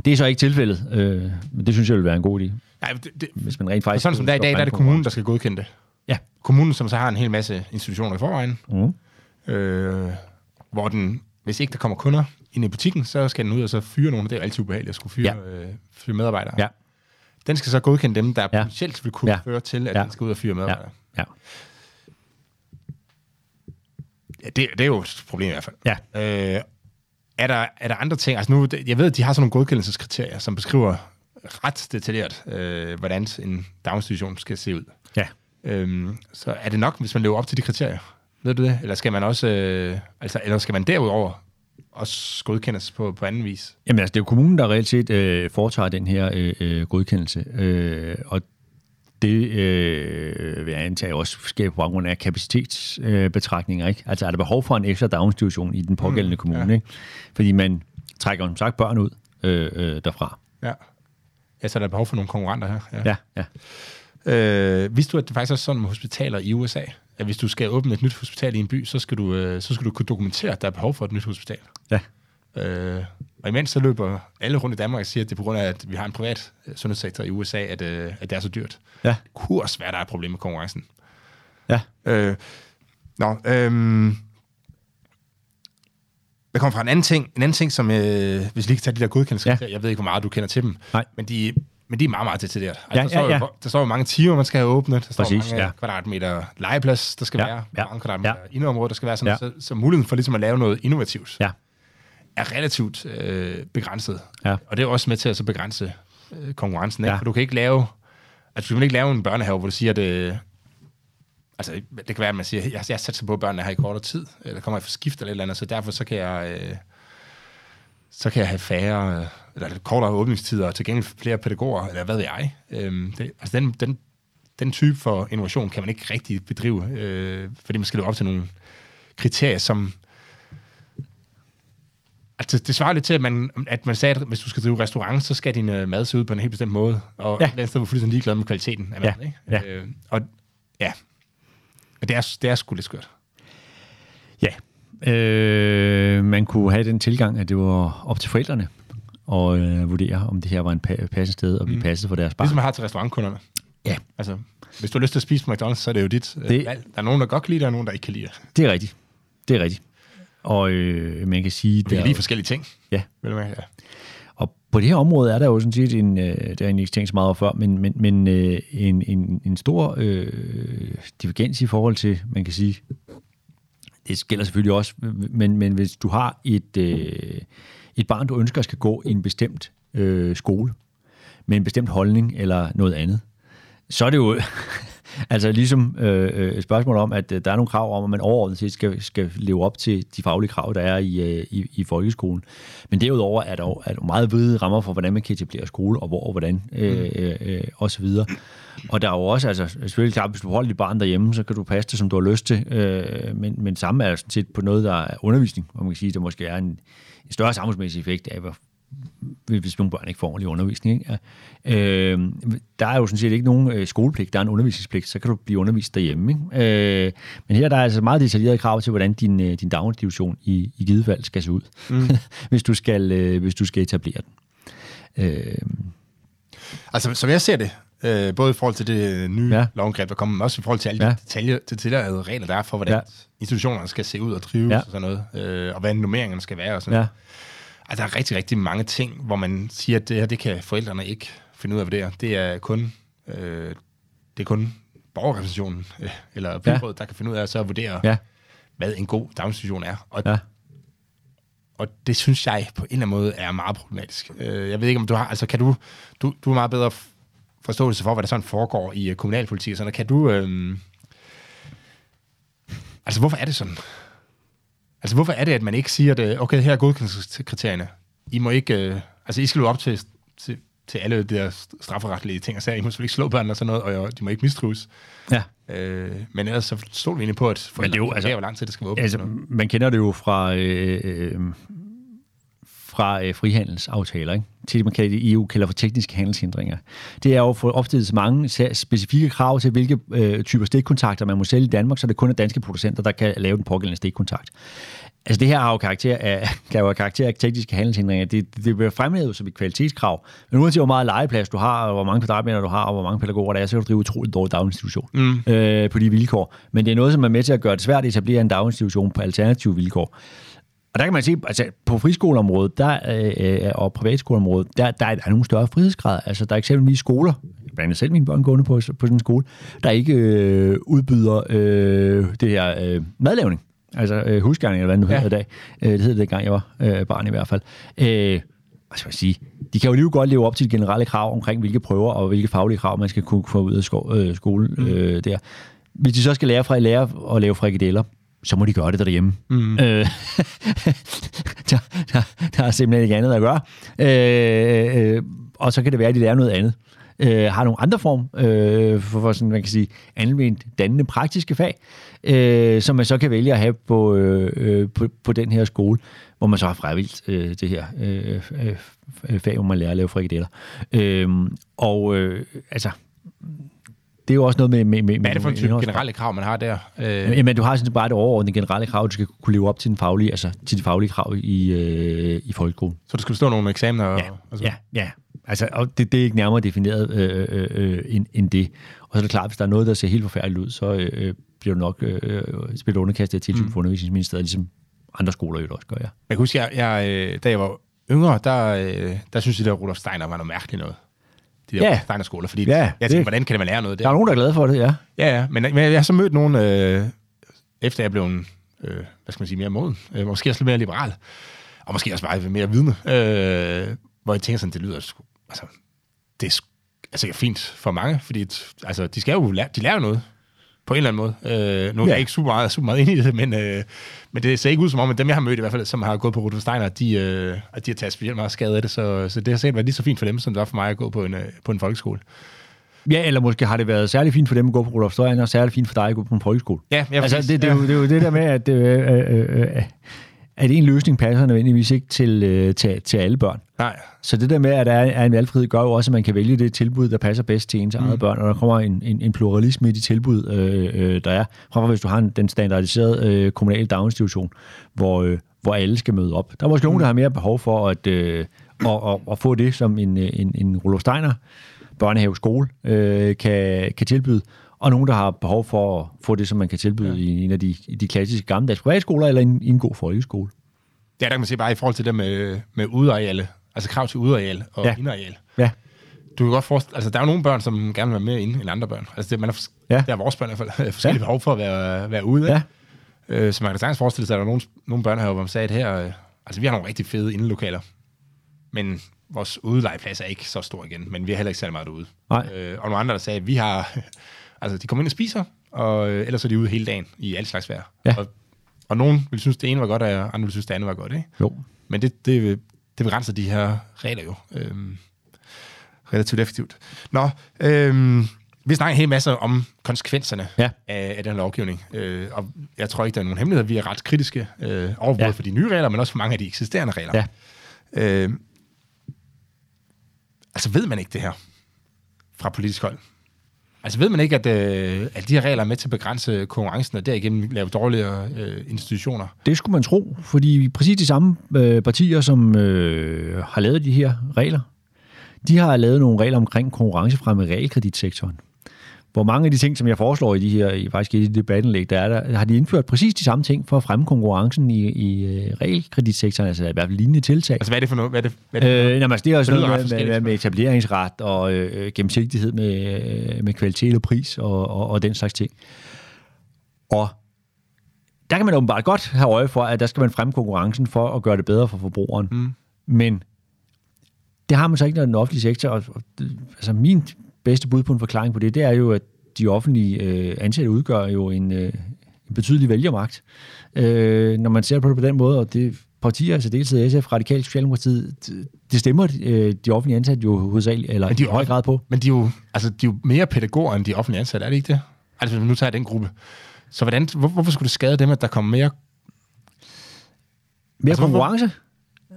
Det er så ikke tilfældet, øh, men det synes jeg vil være en god idé, Nej, det, det, hvis man rent faktisk... sådan som det er i dag, der er det kommunen, der skal godkende det. Ja. Kommunen, som så har en hel masse institutioner i forvejen, Mm. øh, hvor den, hvis ikke der kommer kunder i butikken, så skal den ud og så fyre nogen. Det er altid ubehageligt at skulle fyre, Ja. øh, fyre medarbejdere. Ja. Den skal så godkende dem, der Ja. potentielt vil kunne Ja. føre til, at Ja. den skal ud og fyre Ja. medarbejdere. ja. Ja, det, det er jo et problem i hvert fald. Ja. Øh, er, der, er der andre ting? Altså nu, jeg ved, at de har sådan nogle godkendelseskriterier, som beskriver ret detaljeret, øh, hvordan en daginstitution skal se ud. Ja. Øhm, så er det nok, hvis man lever op til de kriterier? Ved du det? Eller skal man også, øh, altså, eller skal man derudover også godkendes på, på anden vis? Jamen altså, det er jo kommunen, der reelt set øh, foretager den her øh, øh, godkendelse, øh, og det øh, vil jeg antage også sker på baggrund af kapacitetsbetragtninger. Øh, ikke? Altså er der behov for en ekstra daginstitution i den pågældende mm, kommune? ja. Ikke? Fordi man trækker som sagt børn ud øh, øh, derfra. Ja. Ja, så er der behov for nogle konkurrenter her. Ja. Ja, ja. Øh, vidste du, at det faktisk er sådan med hospitaler i USA? At hvis du skal åbne et nyt hospital i en by, så skal du, øh, så skal du kunne dokumentere, at der er behov for et nyt hospital. ja. Øh, og imens så løber alle rundt i Danmark og siger, at det er på grund af, at vi har en privat øh, sundhedssektor i USA, at, øh, at det er så dyrt. Ja. Være, at der er et problem med konkurrencen. Ja. Øh, nå, øhm, jeg kommer fra en anden ting, en anden ting som, øh, hvis vi lige kan tage de der godkendelseskriterier, ja. jeg ved ikke, hvor meget du kender til dem, Nej. men de, men de er meget, meget detaljeret. Altså, Ja, der, står ja, ja. Jo, der står jo mange timer, man skal have åbnet, der står Præcis, mange ja. kvadratmeter legeplads, der skal Ja, være, ja, mange kvadratmeter ja. indeområder, der skal være, sådan, Ja. så, så muligheden for ligesom at lave noget innovativt Ja. er relativt øh, begrænset. Ja. Og det er også med til at så begrænse øh, konkurrencen. Ikke? Ja. For du kan ikke lave... Altså, du kan ikke lave en børnehave, hvor du siger, at det... Altså, det kan være, at man siger, jeg, jeg satser på, at børnene har i kortere tid, eller kommer for skift eller et eller andet, så derfor så kan jeg... Øh, så kan jeg have færre, øh, eller kortere åbningstider, og til gengæld flere pædagoger, eller hvad ved jeg. Øhm, det, altså, den, den, den type for innovation kan man ikke rigtig bedrive, øh, fordi man skal leve op til nogle kriterier, som Altså, det svarer lidt til, at man, at man sagde, at hvis du skal drive restaurant, så skal din øh, mad se ud på en helt bestemt måde. Og Ja. et andet sted du fuldstændig ligeglad med kvaliteten af Ja. maden, ikke? Ja. Øh, og ja, og det er, det er sgu lidt skørt. Ja. Øh, man kunne have den tilgang, at det var op til forældrene at øh, vurdere, om det her var en pa- passende sted at blive passet for deres barn. Ligesom man har til restaurantkunderne. Ja. Altså, hvis du har lyst til at spise på McDonald's, så er det jo dit øh, Det- valg. Der er nogen, der godt kan lide det, og nogen, der ikke kan lide det. Det er rigtigt. Det er rigtigt. Og øh, man kan sige... Vi der- kan lide forskellige ting. Ja. Vil du med? Ja. Og på det her område er der jo sådan set en, øh, det har jeg ikke tænkt så meget over før, men, men, men øh, en, en, en stor øh, divergens i forhold til, man kan sige, det gælder selvfølgelig også, men, men hvis du har et, øh, et barn, du ønsker skal gå i en bestemt øh, skole, med en bestemt holdning eller noget andet, så er det jo, *laughs* altså ligesom øh, øh, et spørgsmål om, at øh, der er nogle krav om, at man overordnet set skal, skal leve op til de faglige krav, der er i, øh, i, i folkeskolen. Men derudover er der jo er der meget vide rammer for, hvordan man kan etablere skole, og hvor og hvordan, øh, øh, øh, og så videre. Og der er jo også, altså selvfølgelig klart, hvis du holder dit barn derhjemme, så kan du passe det, som du har lyst til. Øh, men, men samme er sådan set på noget, der er undervisning, hvor man kan sige, der måske er en større samfundsmæssig effekt af, hvis nogle børn ikke får ordentlig undervisning. Ikke? Øh, der er jo sådan set ikke nogen øh, skolepligt, der er en undervisningspligt, så kan du blive undervist derhjemme. Ikke? Øh, men her der er altså meget detaljerede krav til, hvordan din, øh, din daginstitution i, i givet fald skal se ud, mm. *laughs* hvis, du skal, øh, hvis du skal etablere den. Øh, altså, som jeg ser det, øh, både i forhold til det nye ja. lovgreb, der kommer, men også i forhold til alle ja. de detaljer, detaljerede regler, der er for, hvordan ja. institutionerne skal se ud og drives ja. og sådan noget, øh, og hvordan nummeringerne skal være og sådan ja. noget. Altså, der er rigtig, rigtig mange ting, hvor man siger, at det her, det kan forældrene ikke finde ud af at vurdere. Det er kun, øh, det er kun borgerrepræsentationen øh, eller byrådet, ja. der kan finde ud af at så vurdere, ja. hvad en god daginstitution er. Og, ja. og det synes jeg på en eller anden måde er meget problematisk. Øh, jeg ved ikke, om du har, altså kan du, du, du er meget bedre forståelse for, hvad der sådan foregår i uh, kommunalpolitik og sådan Kan du, øh, altså hvorfor er det sådan? Altså, hvorfor er det, at man ikke siger, at okay, her er godkendelseskriterierne. I må ikke, øh, altså, I skal løbe op til, til, til alle de der strafferetlige ting og sager. I må selvfølgelig ikke slå børn og sådan noget, og de må ikke mistrues. Ja. Øh, men ellers så stod vi egentlig på, at men det er jo, altså, hvor lang tid det skal være åbent. Altså, man kender det jo fra, øh, øh, fra øh, frihandelsaftaler, ikke? til det, man kalder det, EU kalder for tekniske handelshindringer. Det er jo for opstillet mange specifikke krav til, hvilke øh, typer stikkontakter man må sælge i Danmark, så det kun er danske producenter, der kan lave den pågældende stikkontakt. Altså det her har jo karakter af, *laughs* kan jo have karakter af tekniske handelshindringer. Det, det bliver fremhævet som et kvalitetskrav. Men uanset hvor meget legeplads du har, og hvor mange kvadratmeter du har, og hvor mange pædagoger der er, så kan du drive utroligt dårlig daginstitution mm. øh, på de vilkår. Men det er noget, som er med til at gøre det svært at etablere en daginstitution på alternative vilkår. Og der kan man sige, altså på friskoleområdet der, øh, og privatskoleområdet, der, der er der nogle større frihedsgrad. Altså der er eksempelvis skoler, blandt andet selv mine børn gående på, på sådan en skole, der ikke øh, udbyder øh, det her øh, madlavning. Altså øh, husgærning, eller hvad det nu ja. hedder i dag. Øh, det hedder det, dengang jeg var øh, barn i hvert fald. Øh, hvad skal man sige, de kan jo lige godt leve op til de generelle krav omkring, hvilke prøver og hvilke faglige krav, man skal kunne få ud af sko- øh, skole mm. øh, der. Hvis de så skal lære fra at lære at lave frikadeller, så må de gøre det derhjemme. Mm. Øh, *laughs* der, der, der er simpelthen ikke andet at gøre. Øh, øh, og så kan det være, at de lærer noget andet. Øh, har nogle andre form øh, for, for sådan, man kan sige, anvendt dannende praktiske fag, øh, som man så kan vælge at have på, øh, øh på, på den her skole, hvor man så har frivilligt øh, det her øh, øh, fag, hvor man lærer at lave frikadeller. Øh, og øh, altså, det er jo også noget med... med, med Hvad er det for en type generelle krav, man har der? Øh... Men du har sådan bare det overordnede generelle krav, du skal kunne leve op til, den faglige, altså, til de faglige krav i, øh, i folkeskolen. Så der skal stå nogle eksamener? Ja, og, og ja, ja. Altså, og det, det er ikke nærmere defineret øh, øh, øh, end, end det. Og så er det klart, hvis der er noget, der ser helt forfærdeligt ud, så øh, bliver du nok øh, spillet underkastet til tilsyn mm. for undervisningsministeriet, ligesom andre skoler jo også gør, ja. Jeg kan huske, jeg, jeg, øh, da jeg var yngre, der, øh, der synes jeg, at Rudolf Steiner var noget mærkeligt noget de der ja. Steinerskoler, fordi ja, jeg tænkte, det, hvordan kan man lære noget der? Der er nogen, der er glade for det, ja. Ja, ja, men, men jeg har så mødt nogen, øh, efter jeg blev en, øh, hvad skal man sige, mere moden, øh, måske også lidt mere liberal, og måske også bare mere vidne, øh, hvor jeg tænker sådan, det lyder, altså, det er altså, fint for mange, fordi altså, de skal jo lære, de lærer noget på en eller anden måde. Øh, nu er ja. jeg ikke super meget, super meget *laughs* inde i det, men, øh, men det ser ikke ud som om, at dem, jeg har mødt i hvert fald, som har gået på Rudolf Steiner, de, øh, at de har taget specielt meget skade af det, så, så det har sikkert været lige så fint for dem, som det var for mig at gå på en, øh, på en folkeskole. Ja, eller måske har det været særlig fint for dem at gå på Rudolf Steiner, og særlig fint for dig at gå på en folkeskole. Ja, ja altså, det, det, det, er jo, det er jo det der med, at øh, øh, øh, at en løsning passer nødvendigvis ikke til, øh, til, til alle børn. Nej. Så det der med, at der er en valgfrihed, gør jo også, at man kan vælge det tilbud, der passer bedst til ens mm. eget børn, og der kommer en, en, en pluralisme i de tilbud, øh, øh, der er. Fra hvis du har en, den standardiserede øh, kommunale daginstitution, hvor, øh, hvor alle skal møde op. Der er måske mm. nogen, der har mere behov for at, øh, at, at, at få det, som en, en, en Rolof Steiner børnehave skole øh, kan, kan tilbyde, og nogen, der har behov for at få det, som man kan tilbyde ja. i en af de, de klassiske gammeldags privatskoler, eller en, en god folkeskole. Ja, der kan man se bare i forhold til det med, med udeareale, altså krav til udeareal og ja. indeareal. Ja. Du kan godt forestille, altså der er nogle børn, som gerne vil være mere inde end andre børn. Altså det, man er, ja. der er vores børn i hvert fald *laughs* forskellige ja. behov for at være, være ude. Ja. Øh, så man kan sagtens forestille sig, at der er nogle, nogle børnehaver, hvor man sagde, at her, øh, altså vi har nogle rigtig fede indelokaler, men vores udlejeplads er ikke så stor igen, men vi har heller ikke særlig meget ude. Nej. Øh, og nogle andre, der sagde, at vi har Altså, de kommer ind og spiser, og øh, ellers er de ude hele dagen i alt slags vejr. Ja. Og, og nogen vil synes, det ene var godt, og andre vil synes, det andet var godt, ikke? Jo. Men det, det, det begrænser de her regler jo øhm, relativt effektivt. Nå, øhm, vi snakker en hel masse om konsekvenserne Ja. af, af den lovgivning. Øh, og jeg tror ikke, der er nogen hemmelighed. Vi er ret kritiske øh, over både Ja. for de nye regler, men også for mange af de eksisterende regler. Ja. Øh, altså ved man ikke det her fra politisk hold? Altså ved man ikke, at, øh, at de her regler er med til at begrænse konkurrencen, og derigennem lave dårligere øh, institutioner? Det skulle man tro, fordi præcis de samme øh, partier, som øh, har lavet de her regler, de har lavet nogle regler omkring konkurrencefremme i realkreditsektoren. Hvor mange af de ting, som jeg foreslår i de her, i faktisk i de debattenlæg, der er der, har de indført præcis de samme ting for at fremme konkurrencen i, i øh, realkreditsektoren, altså i hvert fald lignende tiltag. Altså hvad er det for noget? Hvad er det, hvad er det for Øh, jamen, altså, det er også noget med, med, med, med etableringsret og øh, gennemsigtighed med, øh, med kvalitet og pris og, og, og den slags ting. Og der kan man åbenbart godt have øje for, at der skal man fremme konkurrencen for at gøre det bedre for forbrugeren. Mm. Men det har man så ikke, når den offentlige sektor... Og, og, altså min bedste bud på en forklaring på det, det er jo, at de offentlige øh, ansatte udgør jo en, øh, en betydelig vælgermagt. Øh, når man ser på det på den måde, og det partier, altså deltid SF, Radikal Socialdemokratiet, det- stemmer øh, de offentlige ansatte jo hovedsageligt, eller Men de i høj grad på. Men de er, jo, altså, de er jo mere pædagoger end de offentlige ansatte, er det ikke det? Altså, nu tager den gruppe. Så hvordan, hvor, hvorfor skulle det skade dem, at der kommer mere... Mere Altså, hvorfor- konkurrence?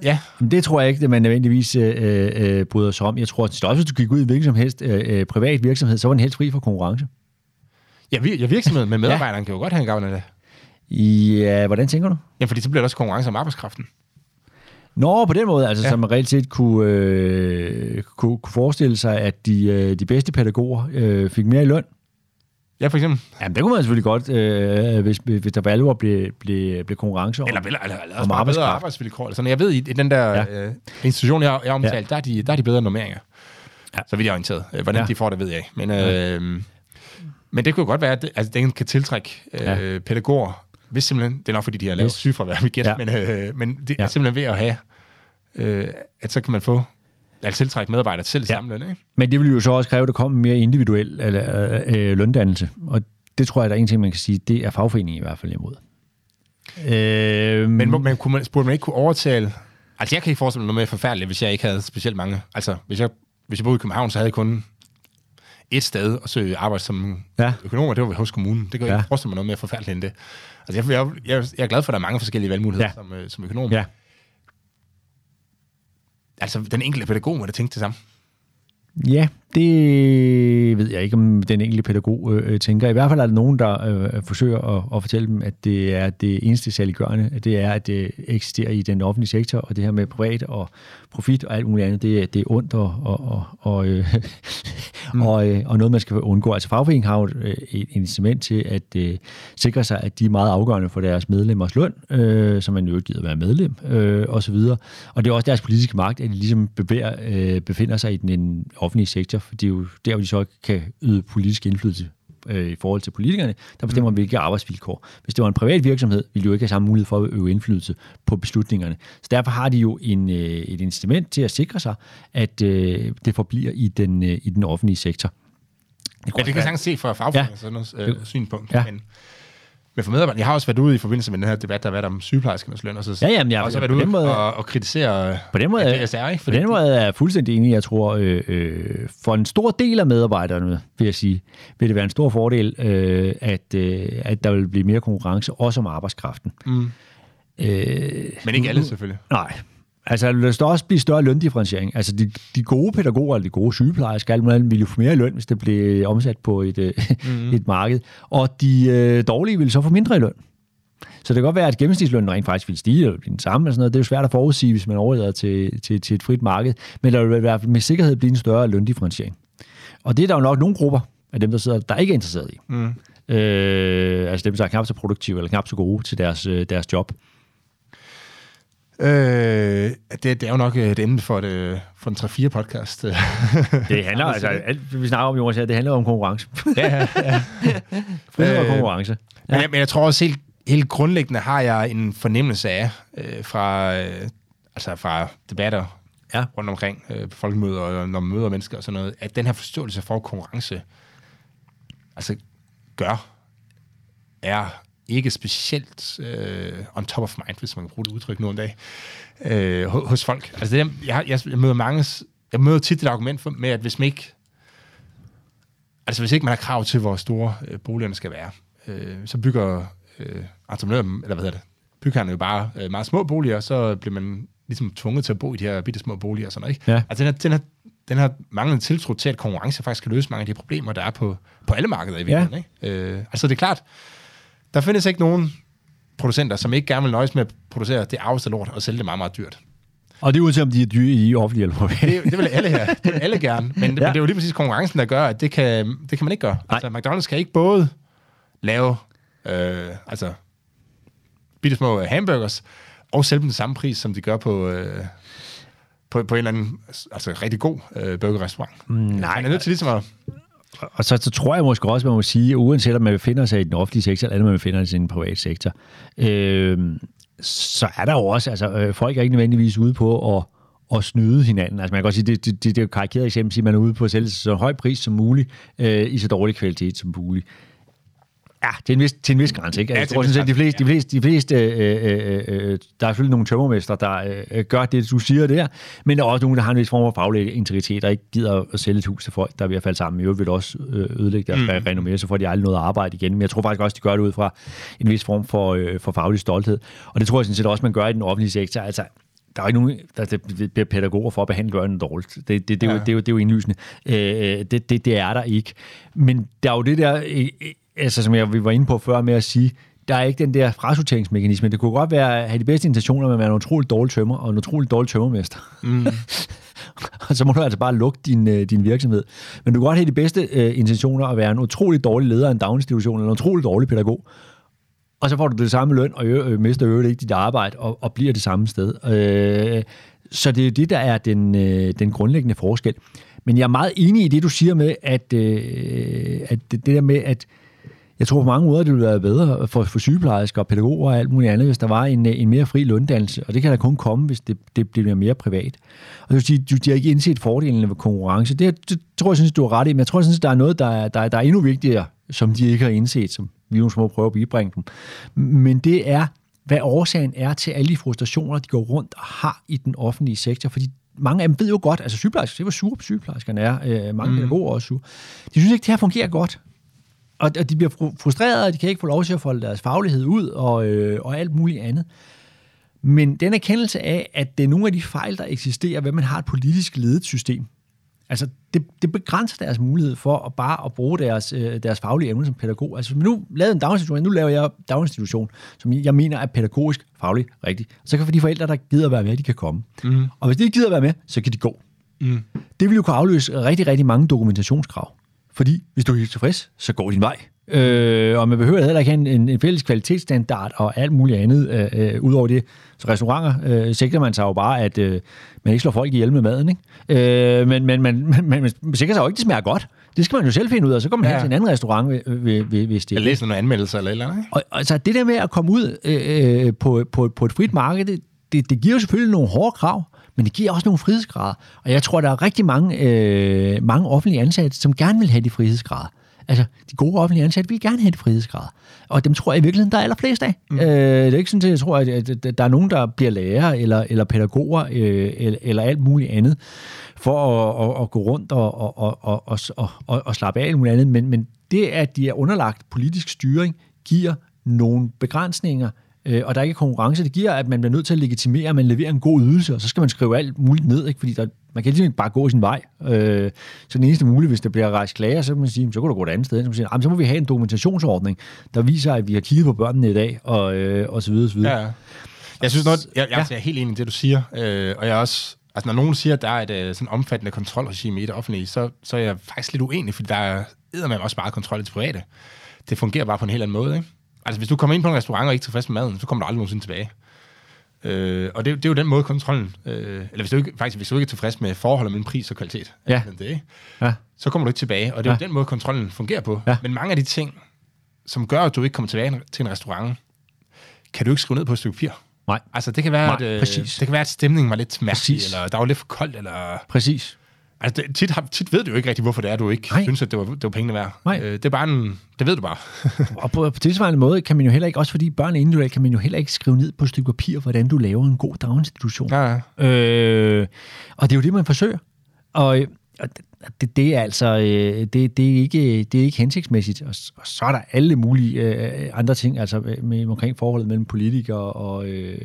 Ja, Men det tror jeg ikke, at man nødvendigvis øh, øh, bryder sig om. Jeg tror, at også hvis du gik ud i en hvilken som helst øh, øh, privat virksomhed, så var den helt fri for konkurrence. ja, vir- ja virksomheden med *laughs* medarbejderen kan jo godt have en gavn af det. Ja, hvordan tænker du? Ja, fordi så bliver der også konkurrence om arbejdskraften. Nå, på den måde, altså, Ja. ja. så man reelt set kunne, øh, kunne, kunne forestille sig, at de, øh, de bedste pædagoger øh, fik mere i løn. Ja, for eksempel. Jamen, det kunne man selvfølgelig godt, øh, hvis, hvis der for alvor blev, blev, blev konkurrence om. Eller, eller, eller, eller Om bedre arbejdsvilkår. Eller sådan. Jeg ved, i, i den der ja. Øh, institution, jeg, jeg omtalte, ja. der, er de, der er de bedre normeringer. Ja. Så vidt jeg er orienteret. Øh, Hvordan ja. De får det, ved jeg ikke. Men, øh, men det kunne godt være, at det, altså, den kan tiltrække øh, ja. pædagoger, hvis simpelthen, det er nok fordi, de har lavet yes. Sygefravær, vi gætter, ja. Men, øh, men det er Ja. simpelthen ved at have, øh, at så kan man få, altså tiltrække medarbejdere til ja. Samme løn, ikke? Men det ville jo så også kræve, at der kom en mere individuel eller, øh, løndannelse. Og det tror jeg, der er en ting, man kan sige, det er fagforeningen i hvert fald imod. Øh, Men, må- men kunne man, burde man ikke kunne overtale... Altså, jeg kan ikke forestille mig noget mere forfærdeligt, hvis jeg ikke havde specielt mange... Altså, hvis jeg, hvis jeg boede i København, så havde jeg kun et sted at søge arbejde som ja. Økonom, og det var hos kommunen. Det kan jeg Ja. ikke forestille mig noget mere forfærdeligt end det. Altså, jeg, jeg, jeg, jeg er glad for, at der er mange forskellige valgmuligheder. Ja. som, øh, som økonom. Ja. Altså, den enkelte pædagog må da tænke det samme. Ja, det ved jeg ikke, om den enkelte pædagog øh, øh, tænker. I hvert fald er der nogen, der øh, forsøger at, at fortælle dem, at det er det eneste saliggørende, at det er, at det eksisterer i den offentlige sektor, og det her med privat og profit og alt muligt andet, det, er- det er ondt og, og, og, øh, *laughs* mm. og, øh, og noget, man skal undgå. Altså fagforeningen har jo et, øh, et incitament til at øh, sikre sig, at de er meget afgørende for deres medlemmers løn, øh, så man jo ikke gider være medlem, øh, videre. Og det er også deres politiske magt, at de ligesom bevæger, øh, befinder sig i den offentlige sektor, for det er jo der, hvor de så kan yde politisk indflydelse øh, i forhold til politikerne, der bestemmer, mm. hvilke arbejdsvilkår. Hvis det var en privat virksomhed, ville de jo ikke have samme mulighed for at øve indflydelse på beslutningerne. Så derfor har de jo en, øh, et incitament til at sikre sig, at øh, det forbliver i den, øh, i den offentlige sektor. Det Ja, det kan jeg sagtens se fra fagforeningen, Ja. øh, synspunkt. Ja. Men, men for medarbejdere, jeg har også været ude i forbindelse med den her debat, der har været om sygeplejerskernes løn, og så Ja, jamen, jeg- også været den ude måde- og, og kritisere På den måde, DSR, ikke? på den måde er jeg fuldstændig enig. Jeg tror, øh, øh, for en stor del af medarbejderne, vil jeg sige, vil det være en stor fordel, øh, at, øh, at der vil blive mere konkurrence, også om arbejdskraften. Mm. Øh, Men ikke alle, selvfølgelig. Nej. Altså, der skal også blive større løndifferentiering. Altså, de, de gode pædagoger, eller de gode sygeplejersker, alt muligt ville jo få mere løn, hvis det blev omsat på et, mm. et marked. Og de øh, dårlige ville så få mindre i løn. Så det kan godt være, at gennemsnitslønnen rent faktisk vil stige, eller blive den samme, eller sådan noget. Det er jo svært at forudsige, hvis man overlader til, til, til et frit marked. Men der vil i hvert fald med sikkerhed blive en større løndifferentiering. Og det er der jo nok nogle grupper af dem, der sidder, der ikke er interesseret i. Mm. Øh, altså dem, der er knap så produktive, eller knap så gode til deres, øh, deres job. Øh, det, det er jo nok et emne for, det, for en 3-4 podcast. *laughs* Det handler altså, alt vi snakker om, Jonas, her, det handler om konkurrence. *laughs* ja, ja, ja. Frihed og Øh, konkurrence. Men, jeg, men jeg tror også helt, helt grundlæggende har jeg en fornemmelse af, øh, fra, øh, altså fra debatter Ja. rundt omkring øh, på folkemøder, og når man møder mennesker og sådan noget, at den her forståelse for konkurrence, altså, gør, er ikke specielt øh, on top of mind, hvis man kan bruge det udtryk nu en dag, øh, hos folk. Altså, det, jeg, jeg, jeg møder mange, jeg møder tit et argument for, med, at hvis man ikke, altså hvis ikke man har krav til, hvor store øh, boligerne skal være, øh, så bygger øh, entreprenøren, eller hvad hedder det, bygherrerne jo bare øh, meget små boliger, så bliver man ligesom tvunget til at bo i de her bitte små boliger og sådan noget, ikke? Ja. Altså, den her, den her, den her manglende tiltro til, at konkurrence faktisk kan løse mange af de problemer, der er på, på alle markeder i virkeligheden, ikke? Øh, altså, det er klart, der findes ikke nogen producenter, som ikke gerne vil nøjes med at producere det arveste lort og sælge det meget, meget dyrt. Og det er uanset om de er dyre i offentlig eller privat. Det, det vil alle her. *laughs* Det vil alle gerne. Men, ja. men det er jo lige præcis konkurrencen, der gør, at det kan, det kan man ikke gøre. Nej. Altså, McDonald's kan ikke både lave øh, altså, bitte små hamburgers, og sælge dem den samme pris, som de gør på, øh, på, på en eller anden altså, rigtig god øh, burgerrestaurant. nej. Man er nødt til ligesom at... Og så, så tror jeg måske også, man må sige, uanset om man befinder sig i den offentlige sektor, eller man befinder sig i den private sektor, øh, så er der jo også, altså øh, folk er ikke nødvendigvis ude på at, at snyde hinanden. Altså man kan godt sige, det, det, det, det er jo karikeret eksempel, at at man er ude på at sælge så høj pris som muligt, øh, i så dårlig kvalitet som muligt. Ja, til en vis, til en vis grænse, ikke? Ja, Jeg til tror sådan set, de fleste, de fleste, de fleste øh, øh, øh, der er selvfølgelig nogle tømmermester, der øh, gør det, du siger der, men der er også nogen, der har en vis form for faglig integritet, der ikke gider at sælge et hus til folk, der er ved at falde sammen. I øvrigt vil det også øh, ødelægge deres mm. renommé, så får de aldrig noget at arbejde igen. Men jeg tror faktisk også, de gør det ud fra en vis form for, øh, for faglig stolthed. Og det tror jeg sådan set også, man gør i den offentlige sektor. Altså, der er jo ikke nogen, der, der bliver pædagoger for at behandle børnene dårligt. Det, det, det, ja. er, jo, det, er, jo, det er jo indlysende. Øh, det, det, det er der ikke. Men der er jo det der, øh, øh, altså, som jeg vi var inde på før med at sige, der er ikke den der frasorteringsmekanisme. Det kunne godt være at have de bedste intentioner at være en utrolig dårlig tømmer og en utrolig dårlig tømmermester. Mm. *laughs* og så må du altså bare lukke din, øh, din virksomhed. Men du kan godt have de bedste øh, intentioner at være en utrolig dårlig leder af en daginstitution eller en utrolig dårlig pædagog. Og så får du det samme løn, og øh, mister øvrigt ikke dit arbejde, og, og bliver det samme sted. Øh, så det er det, der er den, øh, den grundlæggende forskel. Men jeg er meget enig i det, du siger med, at, øh, at det, det der med, at jeg tror på mange måder, det ville være bedre for, for sygeplejersker og pædagoger og alt muligt andet, hvis der var en, en mere fri løndannelse. Og det kan da kun komme, hvis det, det bliver mere privat. Og det vil sige, de har ikke indset fordelene ved konkurrence. Det, det tror jeg, synes, du har ret i, men jeg tror, synes, der er noget, der er, der, er, der er endnu vigtigere, som de ikke har indset, som vi nu må prøve at bibringe dem. Men det er, hvad årsagen er til alle de frustrationer, de går rundt og har i den offentlige sektor. Fordi mange af dem ved jo godt, altså sygeplejersker, det var sure sygeplejerskerne er, øh, mange mm. pædagoger også sure. De synes ikke, det her fungerer godt. Og, og de bliver frustrerede, og de kan ikke få lov til at folde deres faglighed ud og, øh, og alt muligt andet. Men den erkendelse af, at det er nogle af de fejl, der eksisterer, ved man har et politisk ledet system, altså det, det begrænser deres mulighed for at bare at bruge deres, øh, deres faglige evne som pædagog. Altså hvis man nu lavede en daginstitution, nu laver jeg daginstitution, som jeg mener er pædagogisk fagligt rigtigt, så kan for de forældre, der gider være med, de kan komme. Mm. Og hvis de ikke gider være med, så kan de gå. Mm. Det vil jo kunne afløse rigtig, rigtig mange dokumentationskrav. Fordi hvis du er helt tilfreds, så går din vej. Øh, og man behøver heller ikke have en, en, en fælles kvalitetsstandard og alt muligt andet øh, øh, ud over det. Så restauranter øh, sigter man sig jo bare, at øh, man ikke slår folk ihjel med maden. Ikke? Øh, men men man, man, man, man sikrer sig jo ikke, at det smager godt. Det skal man jo selv finde ud af. Så går man ja. hen til en anden restaurant, hvis det Jeg læser nogle anmeldelser eller eller andet. Og, altså det der med at komme ud øh, på, på, på et frit marked, det, det, det giver jo selvfølgelig nogle hårde krav, men det giver også nogle frihedsgrader. Og jeg tror, der er rigtig mange, øh, mange offentlige ansatte, som gerne vil have de frihedsgrader. Altså, de gode offentlige ansatte vil gerne have de frihedsgrader. Og dem tror jeg i virkeligheden, der er allerflest af. Mm. Øh, det er ikke sådan, at jeg tror, at, at der er nogen, der bliver lærer eller, eller pædagoger øh, eller, eller alt muligt andet for at, at, at gå rundt og, og, og, og, og, og, og slappe af alt muligt andet. Men, men det, at de er underlagt politisk styring, giver nogle begrænsninger øh, og der er ikke konkurrence, det giver, at man bliver nødt til at legitimere, at man leverer en god ydelse, og så skal man skrive alt muligt ned, ikke? fordi der, man kan ligesom bare gå sin vej. Øh, så den eneste mulige, hvis der bliver rejst klager, så kan man sige, så kan du gå et andet sted. Så, man sige, så må vi have en dokumentationsordning, der viser, at vi har kigget på børnene i dag, og, øh, og så videre, så videre. Ja, jeg synes noget, jeg, jeg, ja. er helt enig i det, du siger, øh, og jeg er også, altså når nogen siger, at der er et øh, sådan omfattende kontrolregime i det offentlige, så, så er jeg faktisk lidt uenig, fordi der er man også meget kontrol til private. Det fungerer bare på en helt anden måde, ikke? Altså, hvis du kommer ind på en restaurant og ikke er tilfreds med maden, så kommer du aldrig nogensinde tilbage. Øh, og det, det er jo den måde kontrollen, øh, eller hvis du ikke, faktisk hvis du ikke er tilfreds med forholdet mellem pris og kvalitet, ja. det, ja. så kommer du ikke tilbage. Og det er ja. jo den måde, kontrollen fungerer på. Ja. Men mange af de ting, som gør, at du ikke kommer tilbage til en restaurant, kan du ikke skrive ned på et stykke papir. Nej. Altså, det kan være, Nej, at, øh, præcis. det kan være, at stemningen var lidt mærkelig, Præcis. eller der var lidt for koldt, eller... Præcis. Altså, det, tit, har, tit ved du jo ikke rigtig, hvorfor det er, du ikke Nej. Nej. synes, at det var, det var pengene værd. Nej. Øh, det er bare en... Det ved du bare. *laughs* Og på, på tilsvarende måde kan man jo heller ikke, også fordi børn er individuelle, kan man jo heller ikke skrive ned på et stykke papir, hvordan du laver en god daginstitution. ja, ja. Øh, og det er jo det, man forsøger. Og, og det, det er altså øh, det, det, er ikke, det er ikke hensigtsmæssigt. Og, og så er der alle mulige øh, andre ting, altså med, omkring forholdet mellem politikere og, øh,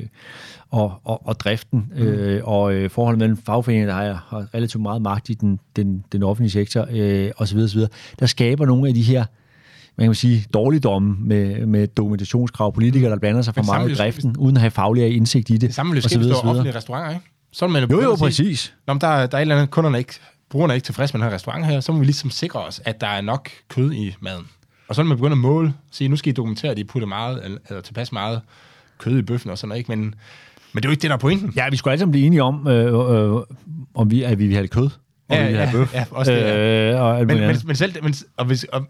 og, og, og driften, øh, og øh, forholdet mellem fagforeninger, der har, har relativt meget magt i den, den, den offentlige sektor, øh, osv., osv., der skaber nogle af de her man kan sige, dårligdomme med, med dokumentationskrav, politikere, der blander sig for meget i driften, uden at have faglig indsigt i det. Det samme vil jo og så ske, hvis videre, så videre. offentlige restauranter, ikke? Så man Jo, begynde jo, at sige, præcis. Nå, men der, der er et eller andet, kunderne ikke, brugerne er ikke tilfredse med den her restaurant her, så må vi ligesom sikre os, at der er nok kød i maden. Og så vil man begynde at måle, sige, nu skal I dokumentere, at I putter meget, eller, tilpas meget kød i bøffen og sådan noget, ikke? Men, men det er jo ikke det, der er pointen. Ja, vi skulle alle sammen blive enige om, øh, øh, om vi, at vi vil have kød, og Ja, vi vil have ja, bøf. ja, også det, ja. øh, og Men, men, men selv, men, og hvis, og,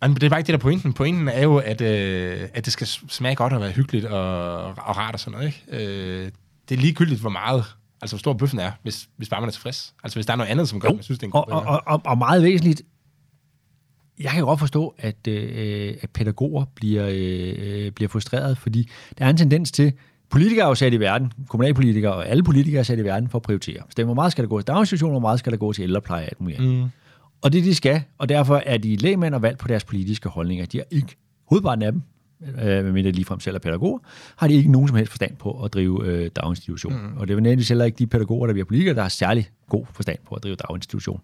og det er bare ikke det, der er pointen. Pointen er jo, at, øh, at det skal smage godt og være hyggeligt og, og rart og sådan noget, ikke? Øh, det er ligegyldigt, hvor meget, altså hvor stor bøffen er, hvis, hvis bare man er tilfreds. Altså hvis der er noget andet, som gør, at man synes, det er en god og, og, og, og, og meget væsentligt, jeg kan godt forstå, at, øh, at pædagoger bliver, øh, bliver frustreret, fordi der er en tendens til, politikere er jo sat i verden, kommunalpolitikere og alle politikere er sat i verden for at prioritere. Så hvor meget skal der gå til daginstitutioner, hvor meget skal der gå til ældrepleje og alt muligt andet. Mm. Og det de skal, og derfor er de lægmænd og valgt på deres politiske holdninger. De har ikke, hovedparten af dem, øh, medmindre de ligefrem selv er pædagoger, har de ikke nogen som helst forstand på at drive øh, daginstitution. Mm. Og det er nødvendigvis heller ikke de pædagoger, der bliver politikere, der har særlig god forstand på at drive daginstitution.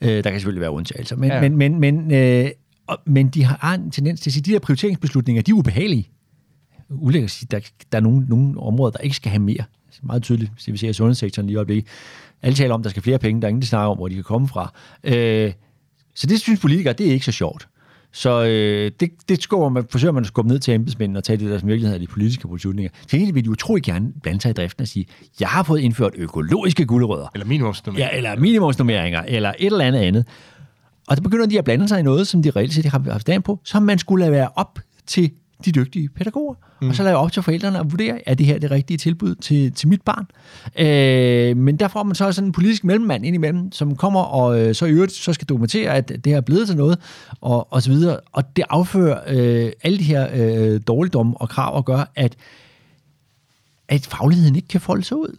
Øh, der kan selvfølgelig være undtagelser. Men, ja. Men, men, men, øh, og, men de har en tendens til at sige, at de der prioriteringsbeslutninger, de er ubehagelige. Ulækkert at sige, der, der er nogle, nogle områder, der ikke skal have mere. Er meget tydeligt, hvis vi ser i sundhedssektoren lige i øjeblikket. Alle taler om, at der skal flere penge, der er ingen, der snakker om, hvor de kan komme fra. Øh, så det synes politikere, det er ikke så sjovt. Så øh, det, det skubber man, forsøger man at skubbe ned til embedsmændene og tage det, der som virkelighed er de politiske beslutninger. Til gengæld vil de utrolig gerne blande sig i driften og sige, jeg har fået indført økologiske gulerødder, Eller minimumsnummering. ja, eller minimumsnummeringer, eller et eller andet andet. Og så begynder de at blande sig i noget, som de reelt set har haft stand på, som man skulle lade være op til de dygtige pædagoger. Mm. Og så lade op til forældrene at vurdere, er det her det rigtige tilbud til, til mit barn? Øh, men der får man så sådan en politisk mellemmand ind imellem, som kommer og øh, så i øvrigt så skal dokumentere, at det her er blevet til noget, og, og så videre. Og det affører øh, alle de her øh, dårligdomme og krav og gør, at, at fagligheden ikke kan folde sig ud.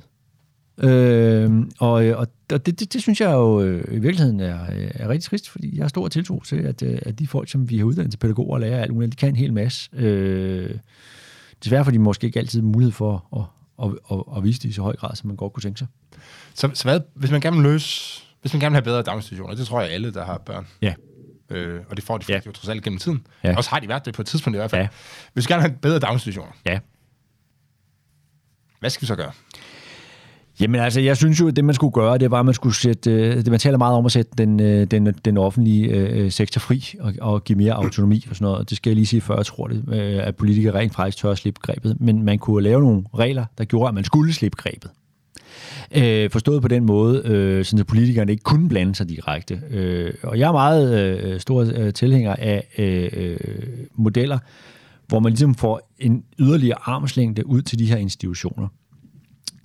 Øh, og øh, og og det, det, det synes jeg jo øh, i virkeligheden er, øh, er rigtig trist, fordi jeg har stor tiltro til, at, øh, at de folk, som vi har uddannet til pædagoger og lærere, alt muligt, de kan en hel masse. Øh, desværre får de måske ikke altid mulighed for at, at, at, at vise det i så høj grad, som man godt kunne tænke sig. Så, så hvad, hvis man gerne vil løse, hvis man gerne vil have bedre daginstitutioner, det tror jeg alle, der har børn, Ja. øh, og det får de Ja. jo trods alt gennem tiden. Ja. Også har de været det på et tidspunkt i hvert fald. Ja. Hvis vi gerne vil have bedre daginstitutioner, Ja. hvad skal vi så gøre? Jamen altså, jeg synes jo, at det man skulle gøre, det var, at man skulle sætte, øh, det man taler meget om at sætte den, øh, den, den offentlige øh, sektor fri og, og give mere autonomi og sådan noget. Det skal jeg lige sige før, jeg tror det, øh, at politikere rent faktisk tør at slippe grebet. Men man kunne lave nogle regler, der gjorde, at man skulle slippe grebet. Øh, forstået på den måde, øh, sådan at politikerne ikke kunne blande sig direkte. Øh, og jeg er meget øh, stor øh, tilhænger af øh, øh modeller, hvor man ligesom får en yderligere armslængde ud til de her institutioner.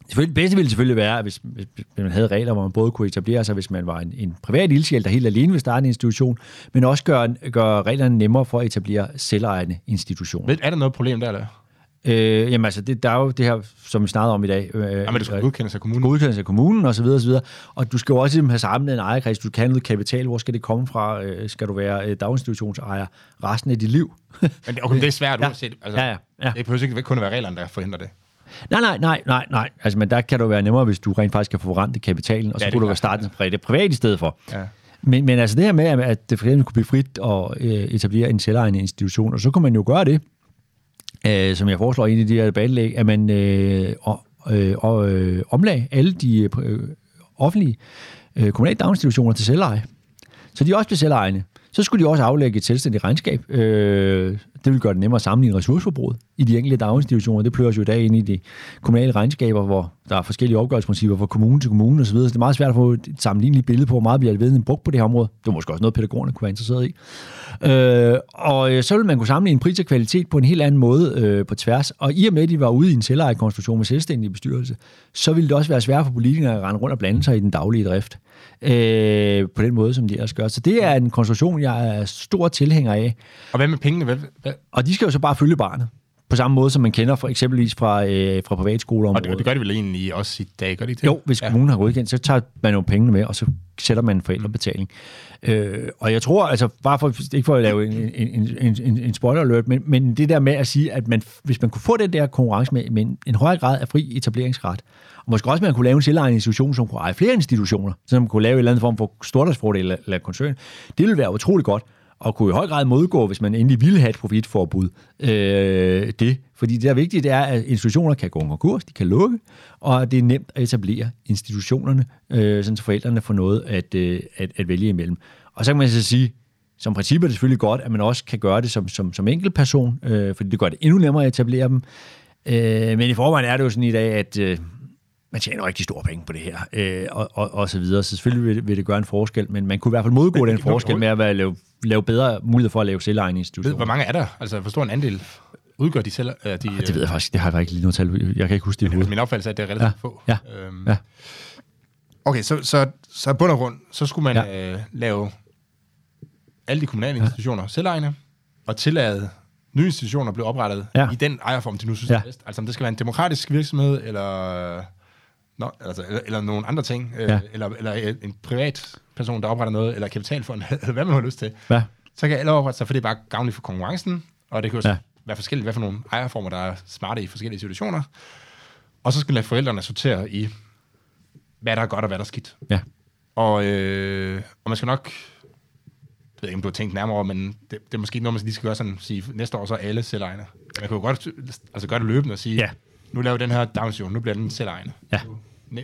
Selvfølgelig, det bedste ville selvfølgelig være, hvis, hvis, hvis man havde regler, hvor man både kunne etablere sig, hvis man var en, en privat ildsjæl, der helt alene vil starte en institution, men også gøre, gøre reglerne nemmere for at etablere selvejende institutioner. Ved, er der noget problem der, eller? Øh, jamen altså, det, der er jo det her, som vi snakkede om i dag. Øh, Ja, men det skal godkendes af kommunen. godkendelse af kommunen og så videre, og så videre. Og du skal jo også ligesom have samlet en ejerkreds. Du kan noget kapital. Hvor skal det komme fra? Øh, Skal du være øh, daginstitutionsejer resten af dit liv? Men det, okay, det er svært *laughs* Ja. uanset. Altså, Ja, ja, ja. Det behøver ikke kun at være reglerne, der forhindrer det. Nej, nej, nej, nej, nej. Altså, men der kan det jo være nemmere, hvis du rent faktisk kan få forrentet kapitalen, og så Ja, ja, kunne du er jo klart. starte det privat i stedet for. Ja. Men, men altså det her med, at det for eksempel kunne blive frit og øh, etablere en selvejende institution, og så kunne man jo gøre det, øh, som jeg foreslår i en af de her debatlæg, at man øh, og, øh, og, øh, omlag alle de øh, offentlige øh, kommunale daginstitutioner til selveje. Så de også blev selvejende. Så skulle de også aflægge et selvstændigt regnskab, øh, det vil gøre det nemmere at sammenligne ressourceforbruget i de enkelte daginstitutioner. Det pløres jo i dag ind i de kommunale regnskaber, hvor der er forskellige opgørelsesprincipper fra kommune til kommune osv. Så det er meget svært at få et sammenligneligt billede på, hvor meget bliver viden brugt på det her område. Det er måske også noget, pædagogerne kunne være interesseret i. Øh, og øh, så vil man kunne sammenligne pris og kvalitet på en helt anden måde øh, på tværs. Og i og med, at de var ude i en selvejekonstruktion med selvstændig bestyrelse, så ville det også være svært for politikere at rende rundt og blande sig i den daglige drift øh, på den måde, som de ellers gør. Så det er en konstruktion, jeg er stor tilhænger af. Og hvad med pengene? Hvad, hvad? Og de skal jo så bare følge barnet. På samme måde, som man kender for eksempelvis fra, øh, fra privatskoler. Og det, det gør de vel egentlig også i dag, gør de det? Jo, hvis ja. kommunen har godkendt, så tager man jo pengene med, og så sætter man en forældrebetaling. Øh, og jeg tror, altså bare for, ikke for at lave en, en, en, en, en spoiler alert, men, men det der med at sige, at man, hvis man kunne få den der konkurrence med, med en, en højere grad af fri etableringsret, og måske også man kunne lave en selvejende institution, som kunne eje flere institutioner, så man kunne lave en eller anden form for stordriftsfordel eller, eller koncern, det ville være utrolig godt og kunne i høj grad modgå, hvis man endelig ville have et profitforbud. Øh, det. Fordi det der er vigtigt, det er, at institutioner kan gå konkurs, de kan lukke, og det er nemt at etablere institutionerne, øh, så forældrene får noget at, øh, at, at vælge imellem. Og så kan man så sige, som princip er det selvfølgelig godt, at man også kan gøre det som, som, som enkeltperson, øh, fordi det gør det endnu nemmere at etablere dem. Øh, men i forvejen er det jo sådan i dag, at øh, man tjener rigtig store penge på det her, øh, og, og, og så videre. Så selvfølgelig vil, vil det gøre en forskel, men man kunne i hvert fald modgå den forskel med at være, lave, lave bedre mulighed for at lave selvejende institutioner. Hvor mange er der? Altså, hvor stor en andel udgør de selv? Øh, de, ah, det ved jeg faktisk, det har jeg ikke lige noget tal. Jeg kan ikke huske det i hovedet. Min opfattelse er, at det er relativt ja. få. Ja. Øhm, ja. Okay, så, så, så bund og grund, så skulle man ja. øh, lave alle de kommunale institutioner ja. selvejende, og tillade nye institutioner blev oprettet ja. i den ejerform, de nu synes ja. er bedst. Altså om det skal være en demokratisk virksomhed, eller Nå, altså, eller, eller nogle andre ting, øh, ja. eller, eller en privat person, der opretter noget, eller kapitalfond, eller *laughs* hvad man har lyst til, ja. så kan alle oprette sig, for det er bare gavnligt for konkurrencen, og det kan jo ja. være forskelligt, hvad for nogle ejerformer, der er smarte i forskellige situationer. Og så skal lade forældrene sortere i, hvad der er godt og hvad der er skidt. Ja. Og, øh, og man skal nok, jeg ved ikke, om du har tænkt nærmere over, men det, det er måske ikke noget, man lige skal gøre sådan, sige, næste år så er alle selvejende. Man kan jo godt altså gøre det løbende og sige, ja. nu laver den her downstone, nu bliver den selvejende. Ja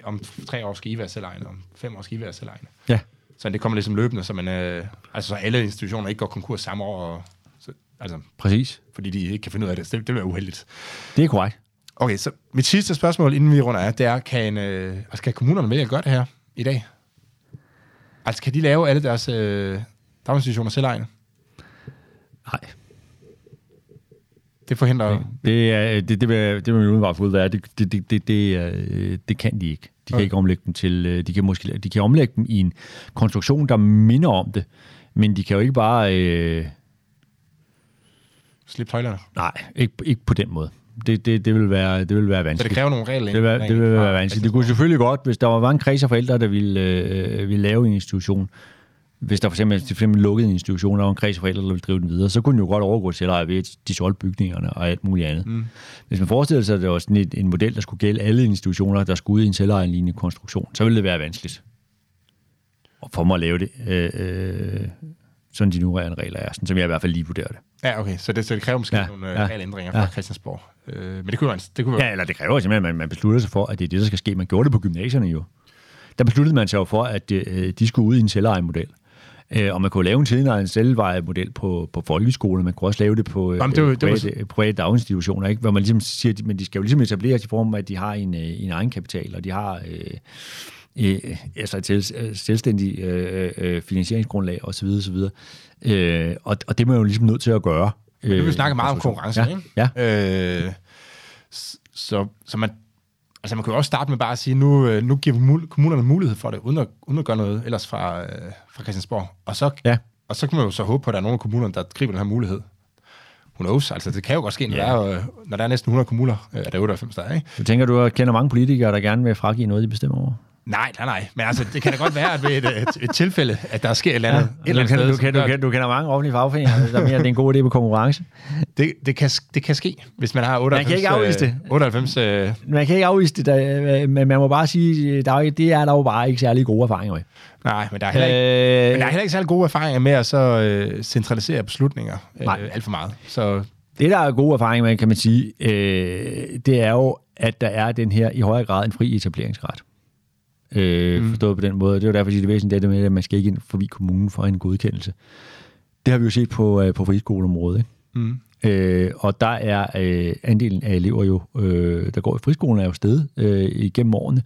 om tre år skal I være selvejende, om fem år skal I være selvejende. Ja. Så det kommer ligesom løbende, så, man, øh, altså, så alle institutioner ikke går konkurs samme år. Og, så, altså, Præcis. Fordi de ikke kan finde ud af det. Det, det vil være uheldigt. Det er korrekt. Okay, så mit sidste spørgsmål, inden vi runder af, det er, kan, øh, altså, kan kommunerne vælge at gøre det her i dag? Altså, kan de lave alle deres øh, daginstitutioner selvejende? Nej. Det forhindrer... Det, er, det, det, vil, det vil man udenbart få ud af. Det, det, det, det, det, det kan de ikke. De kan okay. ikke omlægge dem til... Øh, de kan, måske, de kan omlægge dem i en konstruktion, der minder om det. Men de kan jo ikke bare... Øh... Slippe tøjlerne? Nej, ikke, ikke på den måde. Det, det, det, vil være, det vil være vanskeligt. Så det kræver nogle regler? Det vil, det vil være vanskeligt. Det kunne selvfølgelig godt, hvis der var mange kreds af forældre, der ville, øh, ville lave en institution, hvis der for eksempel, for eksempel lukkede en institution, og en kreds af forældre, der ville drive den videre, så kunne den jo godt overgå til at ved, at de solgte bygningerne og alt muligt andet. Mm. Hvis man forestiller sig, at det var sådan et, en model, der skulle gælde alle institutioner, der skulle ud i en selvejerlignende konstruktion, så ville det være vanskeligt for mig at lave det, øh, øh, sådan de nuværende regler er, sådan som jeg i hvert fald lige vurderer det. Ja, okay. Så det, så det kræver måske ja, nogle øh, ja, regelændringer fra ja. Christiansborg. Øh, men det kunne, være, det kunne være... Ja, eller det kræver simpelthen, at man, man beslutter sig for, at det er det, der skal ske. Man gjorde det på gymnasierne jo. Der besluttede man sig jo for, at øh, de skulle ud i en selvejermodel. model. Øh, og man kunne lave en tidligere selvvejet model på, på folkeskolen, man kunne også lave det på øh, Jamen, det var, private, det var... private daginstitutioner, ikke? hvor man ligesom siger, men de skal jo ligesom etableres i form af, at de har en, øh, en egen kapital, og de har øh, øh, altså et selv, øh, selvstændigt øh, øh, finansieringsgrundlag osv. osv. Øh, og, og det er man jo ligesom nødt til at gøre. Men nu vil snakke meget om konkurrence, ja, ikke? Ja. Øh, så, så man, Altså man kan jo også starte med bare at sige, nu, øh, nu giver kommunerne mulighed for det, uden at, uden at gøre noget ellers fra, øh, fra Christiansborg. Og så, ja. og så kan man jo så håbe på, at der er nogle af kommunerne, der griber den her mulighed. Who knows? Altså, det kan jo godt ske, når, ja. der, er, når der er næsten 100 kommuner, øh, der er 98 der, ikke? Du tænker, du kender mange politikere, der gerne vil fragive noget, de bestemmer over? Nej, nej, nej. Men altså, det kan da godt være, at ved et, et, et tilfælde, at der sker et eller andet. Ja, et eller andet du, sted, du, du, du kender mange offentlige fagforeninger, der mener, at det er en god idé på konkurrence. Det, det, kan, det kan ske, hvis man har 98... Man kan ikke afvise det. 98, øh... Man kan ikke afvise det, der, men man må bare sige, der er, det er der jo bare ikke særlig gode erfaringer med. Nej, men der er heller ikke, øh... men der er heller ikke særlig gode erfaringer med at så øh, centralisere beslutninger øh, alt for meget. Så det, der er gode erfaringer med, kan man sige, øh, det er jo, at der er den her i højere grad en fri etableringsret. Øh, mm. Forstået på den måde. Det er jo derfor, at det er væsentligt, det med, at man skal ikke ind forbi kommunen for en godkendelse. Det har vi jo set på, uh, på friskoleområdet. Ikke? Mm. Øh, og der er øh, andelen af elever jo, øh, der går i friskolen, er jo steget øh, igennem årene.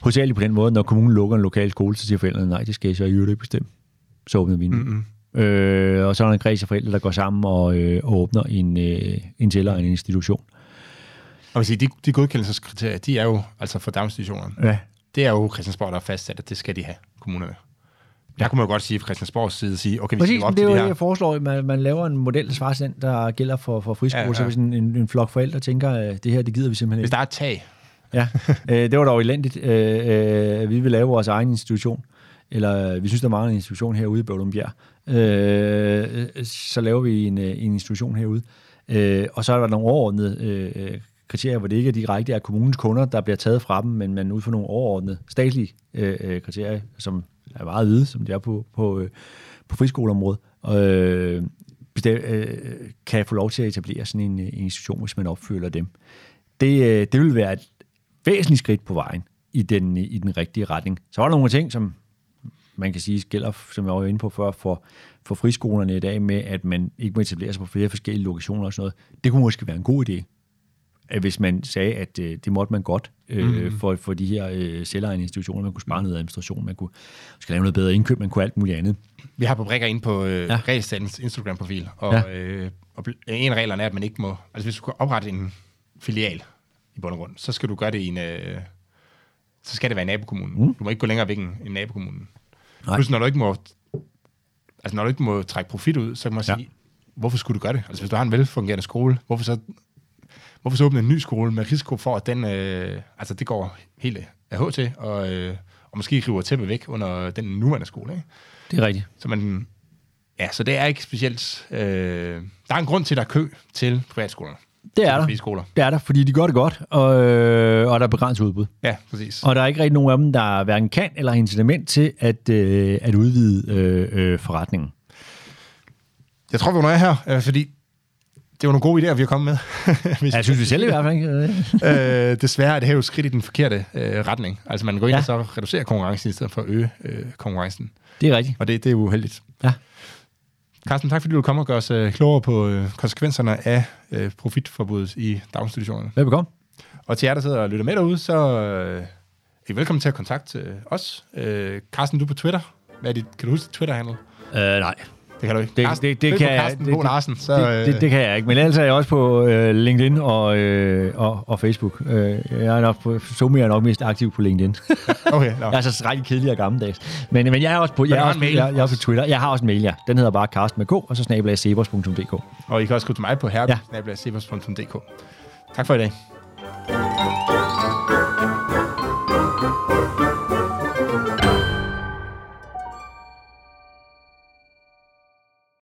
Hovedsageligt på den måde, når kommunen lukker en lokal skole, så siger forældrene, nej, det skal jeg så i øvrigt ikke bestemme. Så åbner vi den. Mm-hmm. Øh, og så er der en kreds af forældre, der går sammen og, øh, og åbner en, øh, en en institution. Og sige, de, de godkendelseskriterier, de er jo altså for daginstitutionerne. Ja. Det er jo Christiansborg, der har fastsat, at det skal de have, kommunerne. Der kunne man jo godt sige fra Christiansborgs side, sige, okay, vi Præcis, skal op det er til jo det her. jeg foreslår, at man, man laver en model, der den, der gælder for, for friskole, ja, Ja, så hvis en, en, en flok forældre tænker, at det her, det gider vi simpelthen Hvis ikke. der er et tag, Ja, *laughs* øh, det var dog elendigt. Øh, øh, vi vil lave vores egen institution, eller øh, vi synes, der mangler en institution herude i Bøvlumbjerg. Øh, så laver vi en, øh, en institution herude. Øh, og så er der nogle overordnede øh, kriterier, hvor det ikke er direkte er kommunens kunder, der bliver taget fra dem, men man ud fra nogle overordnede statlige øh, øh, kriterier, som er meget hvide, som de er på, på, øh, på friskoleområdet. Øh, øh, kan få lov til at etablere sådan en, øh, en institution, hvis man opfylder dem. Det, øh, det vil være et væsentligt skridt på vejen i den, øh, i den rigtige retning. Så var der nogle ting, som man kan sige gælder, som jeg var inde på før, for, for friskolerne i dag med, at man ikke må etablere sig på flere forskellige lokationer og sådan noget. Det kunne måske være en god idé, at hvis man sagde, at øh, det måtte man godt øh, mm. for, for de her øh, selvejende institutioner. Man kunne spare noget administration, man kunne skal lave noget bedre indkøb, man kunne alt muligt andet. vi har på brikker ind på øh, Ja. Regelstatens Instagram-profil, og, Ja. øh, og en af reglerne er, at man ikke må, altså hvis du skal oprette en filial i bund og grund, så skal du gøre det i en, øh, så skal det være i nabokommunen. Mm. Du må ikke gå længere væk end end nabokommunen. Nej. Plus, når du ikke må, altså når du ikke må trække profit ud, så kan man Ja. sige, hvorfor skulle du gøre det? Altså hvis du har en velfungerende skole, hvorfor så, hvorfor så åbne en ny skole med risiko for, at den, øh, altså det går helt af H til, og, øh, og måske river tæppet væk under den nuværende skole, ikke? Det er rigtigt. Så man, ja, så det er ikke specielt, øh, der er en grund til, at der er kø til privatskolerne. Det er der. skoler. Det er der, fordi de gør det godt, og, øh, og der er begrænset udbud. Ja, præcis. Og der er ikke rigtig nogen af dem, der hverken kan eller har incitament til at, øh, at udvide øh, øh, forretningen. Jeg tror, vi er her, øh, fordi det var nogle gode idéer, vi har kommet med. Hvis- *laughs* Ja, jeg synes vi selv i hvert fald ikke. øh, desværre er det her jo skridt i den forkerte øh, retning. Altså man går ind Ja. og så reducerer konkurrencen i stedet for at øge øh, konkurrencen. Det er rigtigt. Og det, det er uheldigt. Ja. Carsten, tak fordi du kom og gør os øh, klogere på øh, konsekvenserne af øh, profitforbuddet i daginstitutionerne. Velbekomme. Og til jer, der sidder og lytter med derude, så øh, er I velkommen til at kontakte øh, os. Øh, Carsten, du på Twitter. Hvad er dit, kan du huske dit Twitter-handle? Øh, nej, Det kan du ikke. Det- Carsten, det- det kan jeg- Carsten det- Bo Larsen, så, det, det, det kan jeg ikke. Men ellers er jeg også på øh, LinkedIn og, øh, og, og Facebook. Øh, jeg er nok på, Somi er nok mest aktiv på LinkedIn. *laughs* Okay, no. jeg er så rigtig kedelig og gammeldags. Men, men jeg er også på, jeg er har også, mail jeg, jeg er også på. Twitter. Jeg har også en mail, ja. Den hedder bare Carsten med K, og så snabelag. Og I kan også skrive til mig på Ja. herbe.dk. Tak for i dag.